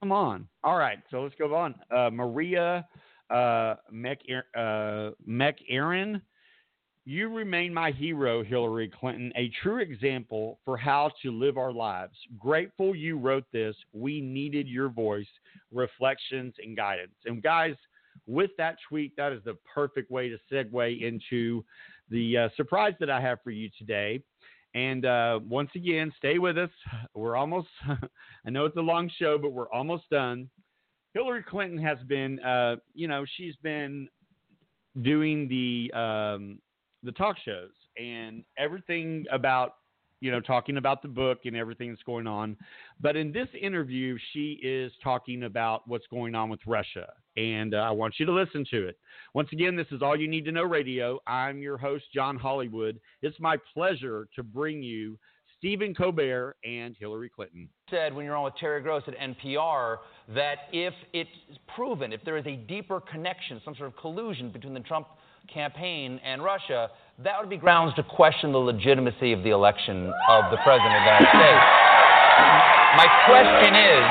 Come on. All right, so let's go on. Uh, Maria uh, Mc, uh, McAaron, you remain my hero, Hillary Clinton, a true example for how to live our lives. Grateful you wrote this. We needed your voice, reflections, and guidance. And guys, with that tweet, that is the perfect way to segue into the uh, surprise that I have for you today. And uh, once again, stay with us. We're almost, (laughs) I know it's a long show, but we're almost done. Hillary Clinton has been, uh, you know, she's been doing the um, the talk shows and everything about you know, talking about the book and everything that's going on. But in this interview, she is talking about what's going on with Russia. And uh, I want you to listen to it. Once again, this is All You Need to Know Radio. I'm your host, John Hollywood. It's my pleasure to bring you Stephen Colbert and Hillary Clinton. Said when you're on with Terry Gross at NPR that if it's proven, if there is a deeper connection, some sort of collusion between the Trump campaign and Russia, that would be grounds to question the legitimacy of the election of the President of the United States. My question is.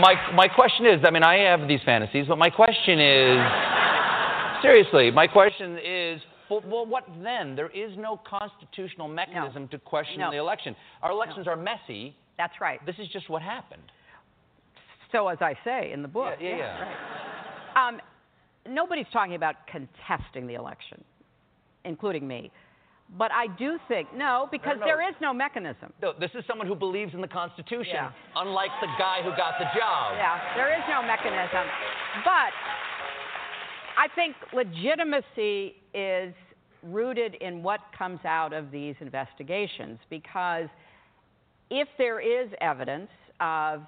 My, my question is I mean, I have these fantasies, but my question is seriously, my question is well, well, what then? There is no constitutional mechanism No. to question No. the election. Our elections are messy. That's right. This is just what happened. So, as I say in the book. Yeah, yeah, yeah. right. Um, nobody's talking about contesting the election, including me. But I do think, no, because no. there is no mechanism. No, this is someone who believes in the Constitution, Yeah. unlike the guy who got the job. Yeah, there is no mechanism. But I think legitimacy is rooted in what comes out of these investigations because if there is evidence of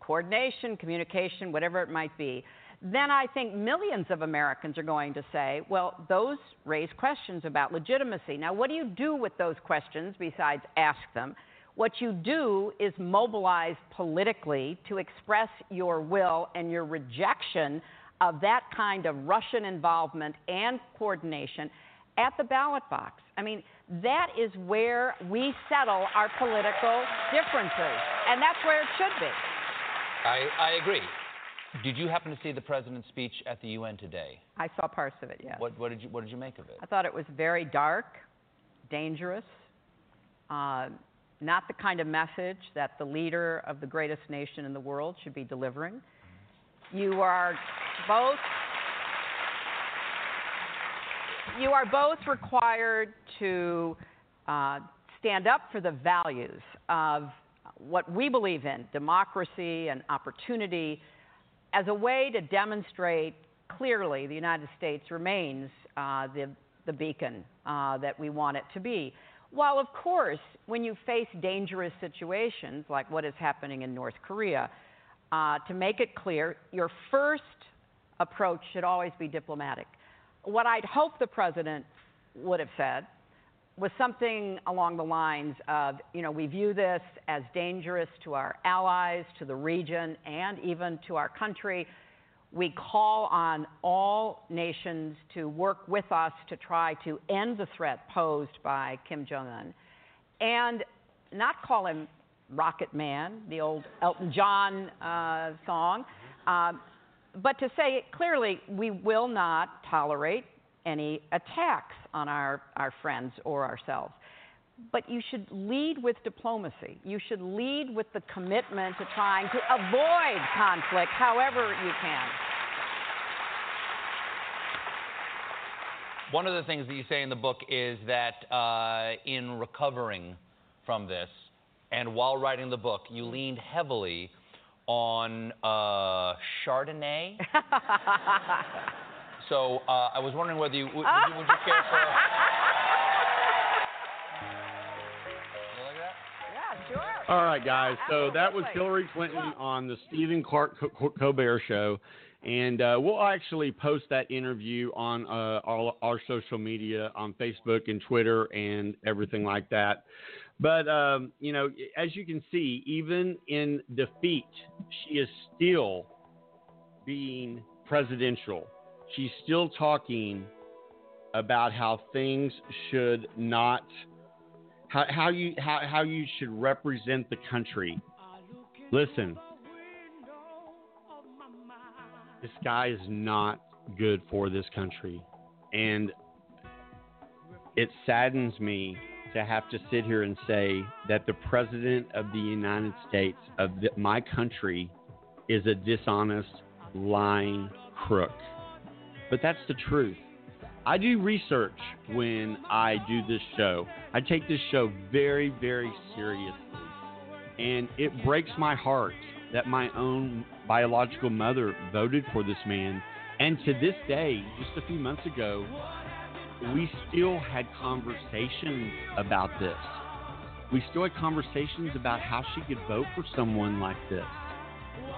coordination, communication, whatever it might be, then I think millions of Americans are going to say, well, those raise questions about legitimacy. Now, what do you do with those questions besides ask them? What you do is mobilize politically to express your will and your rejection of that kind of Russian involvement and coordination at the ballot box. I mean, that is where we settle our political differences, and that's where it should be. I, I agree. Did you happen to see the president's speech at the UN today? I saw parts of it, yes. What, what, did, you, what did you make of it? I thought it was very dark, dangerous, uh, not the kind of message that the leader of the greatest nation in the world should be delivering. You are both you are both required to uh, stand up for the values of what we believe in democracy and opportunity as a way to demonstrate clearly the United States remains uh, the, the beacon uh, that we want it to be. While, of course, when you face dangerous situations like what is happening in North Korea, uh, to make it clear, your first approach should always be diplomatic. What I'd hope the president would have said was something along the lines of, you know, we view this as dangerous to our allies, to the region, and even to our country. We call on all nations to work with us to try to end the threat posed by Kim Jong un and not call him Rocket Man, the old Elton John uh, song, um, but to say clearly we will not tolerate any attacks on our, our friends or ourselves. But you should lead with diplomacy. You should lead with the commitment to trying to avoid conflict however you can. One of the things that you say in the book is that uh, in recovering from this and while writing the book, you leaned heavily on uh, Chardonnay. (laughs) so uh, I was wondering whether you would, would, you, would you care for. Yeah, sure. All right, guys. So that was Hillary Clinton on the Stephen Clark Co- Co- Colbert Show. And uh, we'll actually post that interview on uh, our, our social media on Facebook and Twitter and everything like that. But um, you know, as you can see, even in defeat, she is still being presidential. She's still talking about how things should not how, how you how, how you should represent the country. Listen, this guy is not good for this country. And it saddens me to have to sit here and say that the president of the United States of the, my country is a dishonest, lying crook. But that's the truth. I do research when I do this show. I take this show very, very seriously. And it breaks my heart that my own biological mother voted for this man. And to this day, just a few months ago, we still had conversations about this. We still had conversations about how she could vote for someone like this.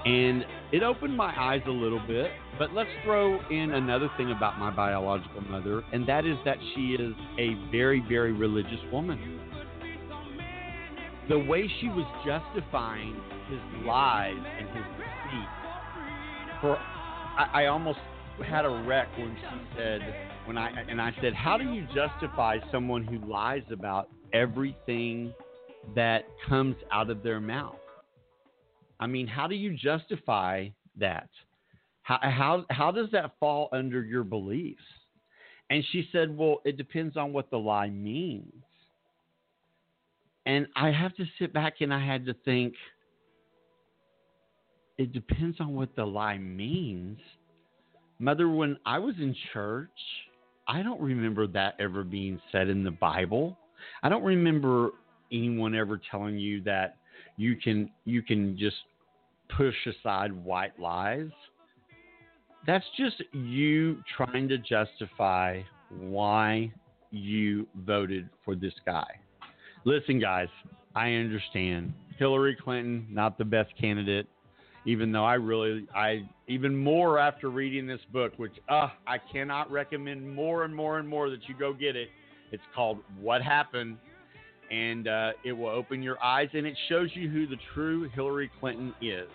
And it opened my eyes a little bit. But let's throw in another thing about my biological mother, and that is that she is a very, very religious woman. The way she was justifying his lies and his deceit, for I, I almost had a wreck when she said, when I and I said, how do you justify someone who lies about everything that comes out of their mouth? I mean, how do you justify that? How, how, how does that fall under your beliefs? And she said, Well, it depends on what the lie means. And I have to sit back and I had to think, it depends on what the lie means. Mother, when I was in church, I don't remember that ever being said in the Bible. I don't remember anyone ever telling you that you can you can just push aside white lies. That's just you trying to justify why you voted for this guy. Listen, guys, I understand. Hillary Clinton, not the best candidate, even though I really, I, even more after reading this book, which, uh, I cannot recommend more and more and more that you go get it. It's called What Happened, and uh, it will open your eyes and it shows you who the true Hillary Clinton is.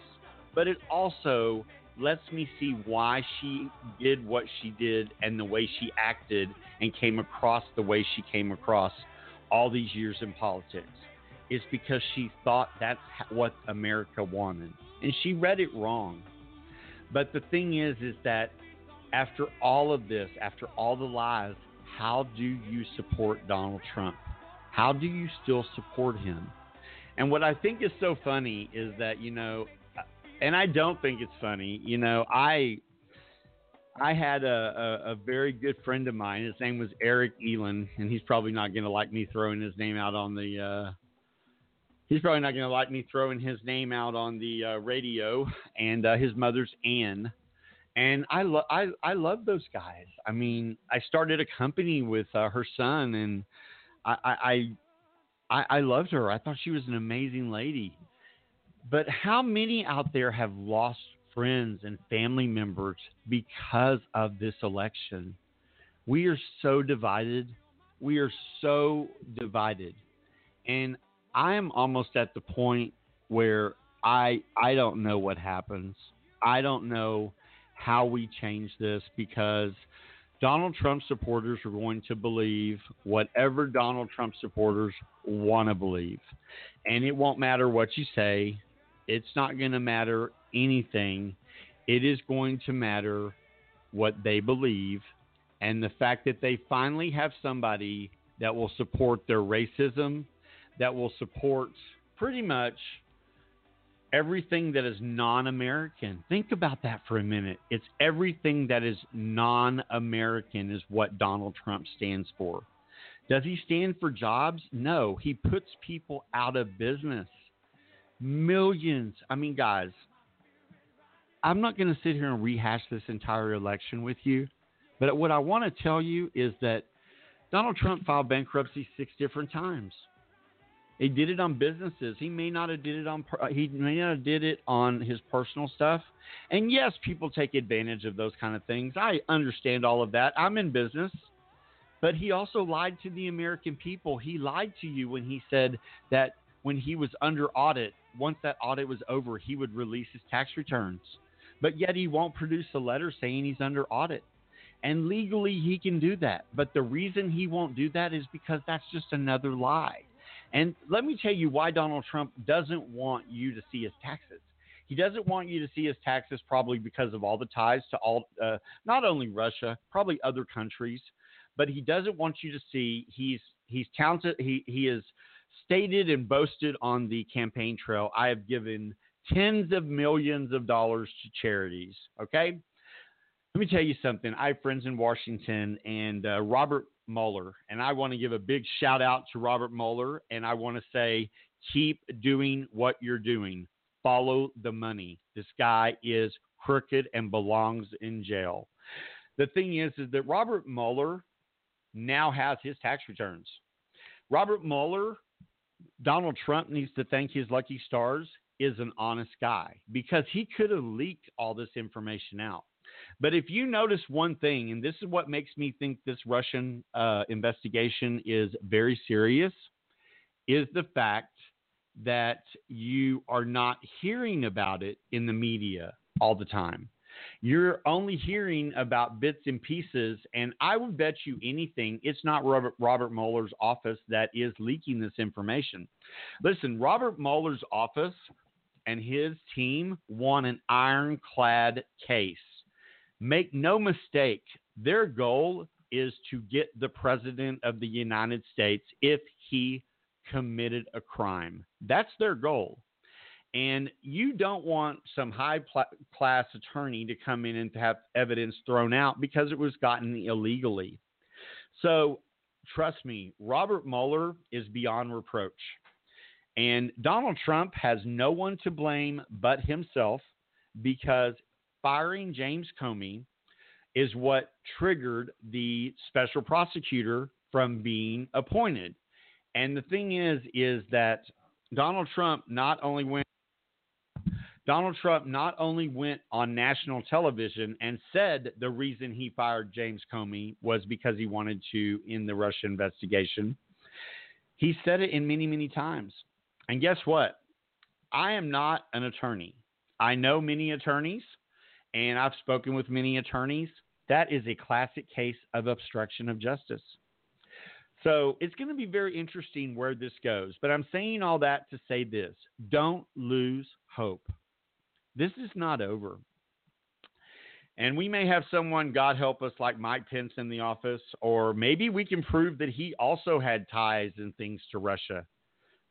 But it also lets me see why she did what she did and the way she acted and came across the way she came across all these years in politics. Is because she thought that's what America wanted. And she read it wrong. But the thing is, is that after all of this, after all the lies, how do you support Donald Trump? How do you still support him? And what I think is so funny is that, you know, and I don't think it's funny. You know, I I had a, a, a very good friend of mine. His name was Eric Elon, and he's probably not going to like me throwing his name out on the. Uh, he's probably not going to like me throwing his name out on the uh, radio. And uh, his mother's Anne, and I love I I love those guys. I mean, I started a company with uh, her son, and I I, I loved her. I thought she was an amazing lady. But how many out there have lost friends and family members because of this election? We are so divided. We are so divided. And I am almost at the point where I I don't know what happens. I don't know how we change this because Donald Trump supporters are going to believe whatever Donald Trump supporters want to believe. And it won't matter what you say, it's not going to matter anything. It is going to matter what they believe and the fact that they finally have somebody that will support their racism, that will support pretty much everything that is non American. Think about that for a minute. It's everything that is non American, is what Donald Trump stands for. Does he stand for jobs? No. He puts people out of business millions. I mean, guys, I'm not going to sit here and rehash this entire election with you, but what I want to tell you is that Donald Trump filed bankruptcy six different times. He did it on businesses. He may not have did it on he may not have did it on his personal stuff. And yes, people take advantage of those kind of things. I understand all of that. I'm in business. But he also lied to the American people. He lied to you when he said that when he was under audit, once that audit was over, he would release his tax returns. But yet he won't produce a letter saying he's under audit. And legally, he can do that. But the reason he won't do that is because that's just another lie. And let me tell you why Donald Trump doesn't want you to see his taxes. He doesn't want you to see his taxes probably because of all the ties to all, uh, not only Russia, probably other countries, but he doesn't want you to see he's he's talented. He he is stated and boasted on the campaign trail. I have given tens of millions of dollars to charities. Okay, let me tell you something. I have friends in Washington and uh, Robert Mueller, and I want to give a big shout out to Robert Mueller, and I want to say, keep doing what you're doing. Follow the money. This guy is crooked and belongs in jail. The thing is, is that Robert Mueller now has his tax returns. Robert Mueller, Donald Trump needs to thank his lucky stars, is an honest guy because he could have leaked all this information out. But if you notice one thing, and this is what makes me think this Russian uh, investigation is very serious, is the fact that you are not hearing about it in the media all the time. You're only hearing about bits and pieces, and I would bet you anything it's not Robert, Robert Mueller's office that is leaking this information. Listen, Robert Mueller's office and his team won an ironclad case. Make no mistake, their goal is to get the President of the United States if he committed a crime. That's their goal. And you don't want some high pl- class attorney to come in and have evidence thrown out because it was gotten illegally. So, trust me, Robert Mueller is beyond reproach. And Donald Trump has no one to blame but himself because firing James Comey is what triggered the special prosecutor from being appointed. And the thing is, is that Donald Trump not only went Donald Trump not only went on national television and said the reason he fired James Comey was because he wanted to end the Russia investigation. He said it in many, many times. And guess what? I am not an attorney. I know many attorneys, and I've spoken with many attorneys. That is a classic case of obstruction of justice. So it's going to be very interesting where this goes. But I'm saying all that to say this don't lose hope. This is not over. And we may have someone, God help us, like Mike Pence in the office, or maybe we can prove that he also had ties and things to Russia.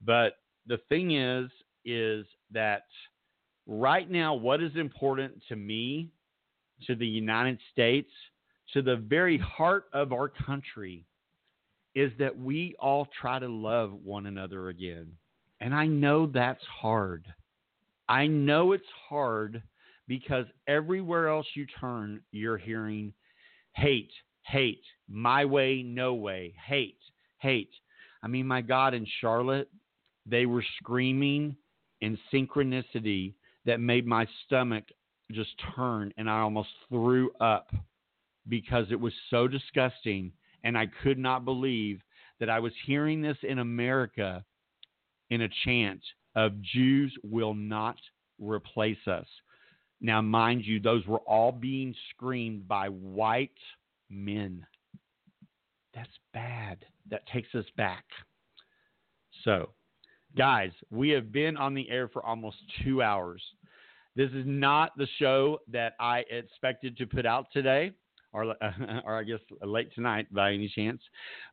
But the thing is, is that right now, what is important to me, to the United States, to the very heart of our country, is that we all try to love one another again. And I know that's hard. I know it's hard because everywhere else you turn, you're hearing hate, hate, my way, no way, hate, hate. I mean, my God, in Charlotte, they were screaming in synchronicity that made my stomach just turn and I almost threw up because it was so disgusting and I could not believe that I was hearing this in America in a chant of Jews will not replace us. Now, mind you, those were all being screamed by white men. That's bad. That takes us back. So, guys, we have been on the air for almost two hours. This is not the show that I expected to put out today or (laughs) or I guess late tonight by any chance.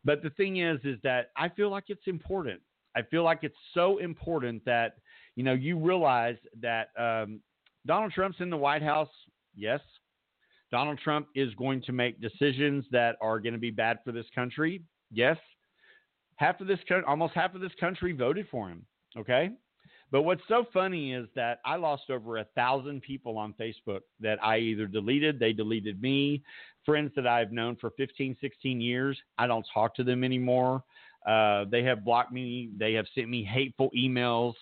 But the thing is, is that I feel like it's important. I feel like it's so important that you know you realize that um, Donald Trump's in the White House. Yes, Donald Trump is going to make decisions that are going to be bad for this country. Yes, half of this almost half of this country voted for him. Okay. But what's so funny is that I lost over a thousand people on Facebook that I either deleted, they deleted me, friends that I've known for 15, 16 years. I don't talk to them anymore. Uh, they have blocked me. They have sent me hateful emails.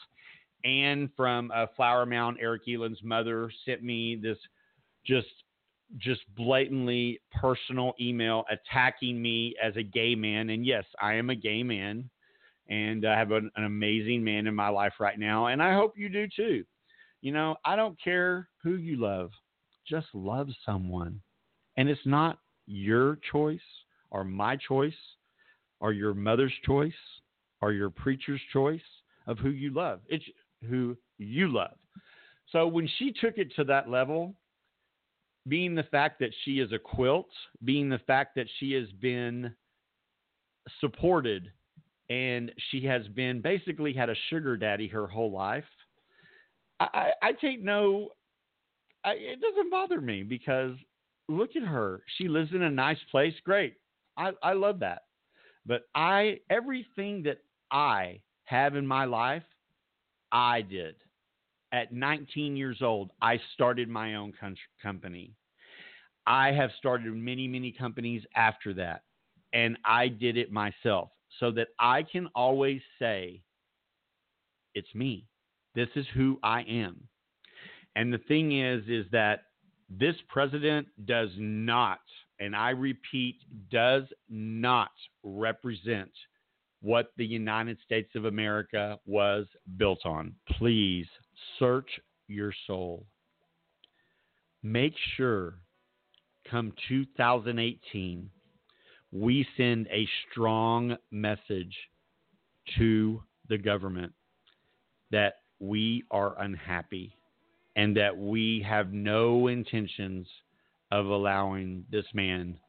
And from uh, Flower Mound, Eric Eland's mother sent me this just just blatantly personal email attacking me as a gay man. And yes, I am a gay man and I have an, an amazing man in my life right now. And I hope you do too. You know, I don't care who you love, just love someone. And it's not your choice or my choice or your mother's choice or your preacher's choice of who you love. It's who you love. So when she took it to that level, being the fact that she is a quilt, being the fact that she has been supported and she has been basically had a sugar daddy her whole life. I, I, take no, I, it doesn't bother me because look at her. She lives in a nice place. Great. I, I love that. But I, everything that I have in my life, I did. At 19 years old, I started my own company. I have started many, many companies after that, and I did it myself so that I can always say, it's me. This is who I am. And the thing is, is that this president does not, and I repeat, does not represent what the United States of America was built on. Please search your soul. Make sure come 2018 we send a strong message to the government that we are unhappy and that we have no intentions of allowing this man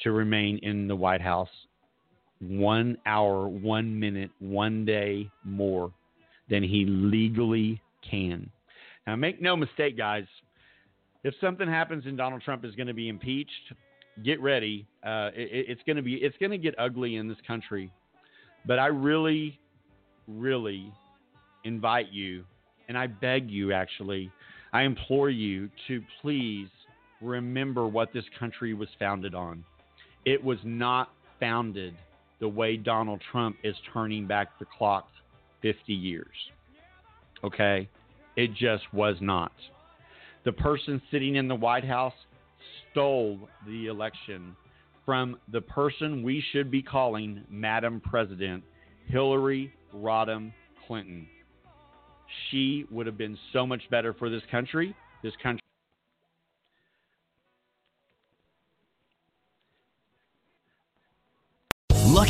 to remain in the White House one hour, one minute, one day more than he legally can. Now, make no mistake, guys, if something happens and Donald Trump is going to be impeached, get ready. Uh, it, it's going to be it's going to get ugly in this country. But I really, really invite you, and I beg you, actually, I implore you to please remember what this country was founded on. It was not founded the way Donald Trump is turning back the clock 50 years. Okay? It just was not. The person sitting in the White House stole the election from the person we should be calling Madam President, Hillary Rodham Clinton. She would have been so much better for this country. This country.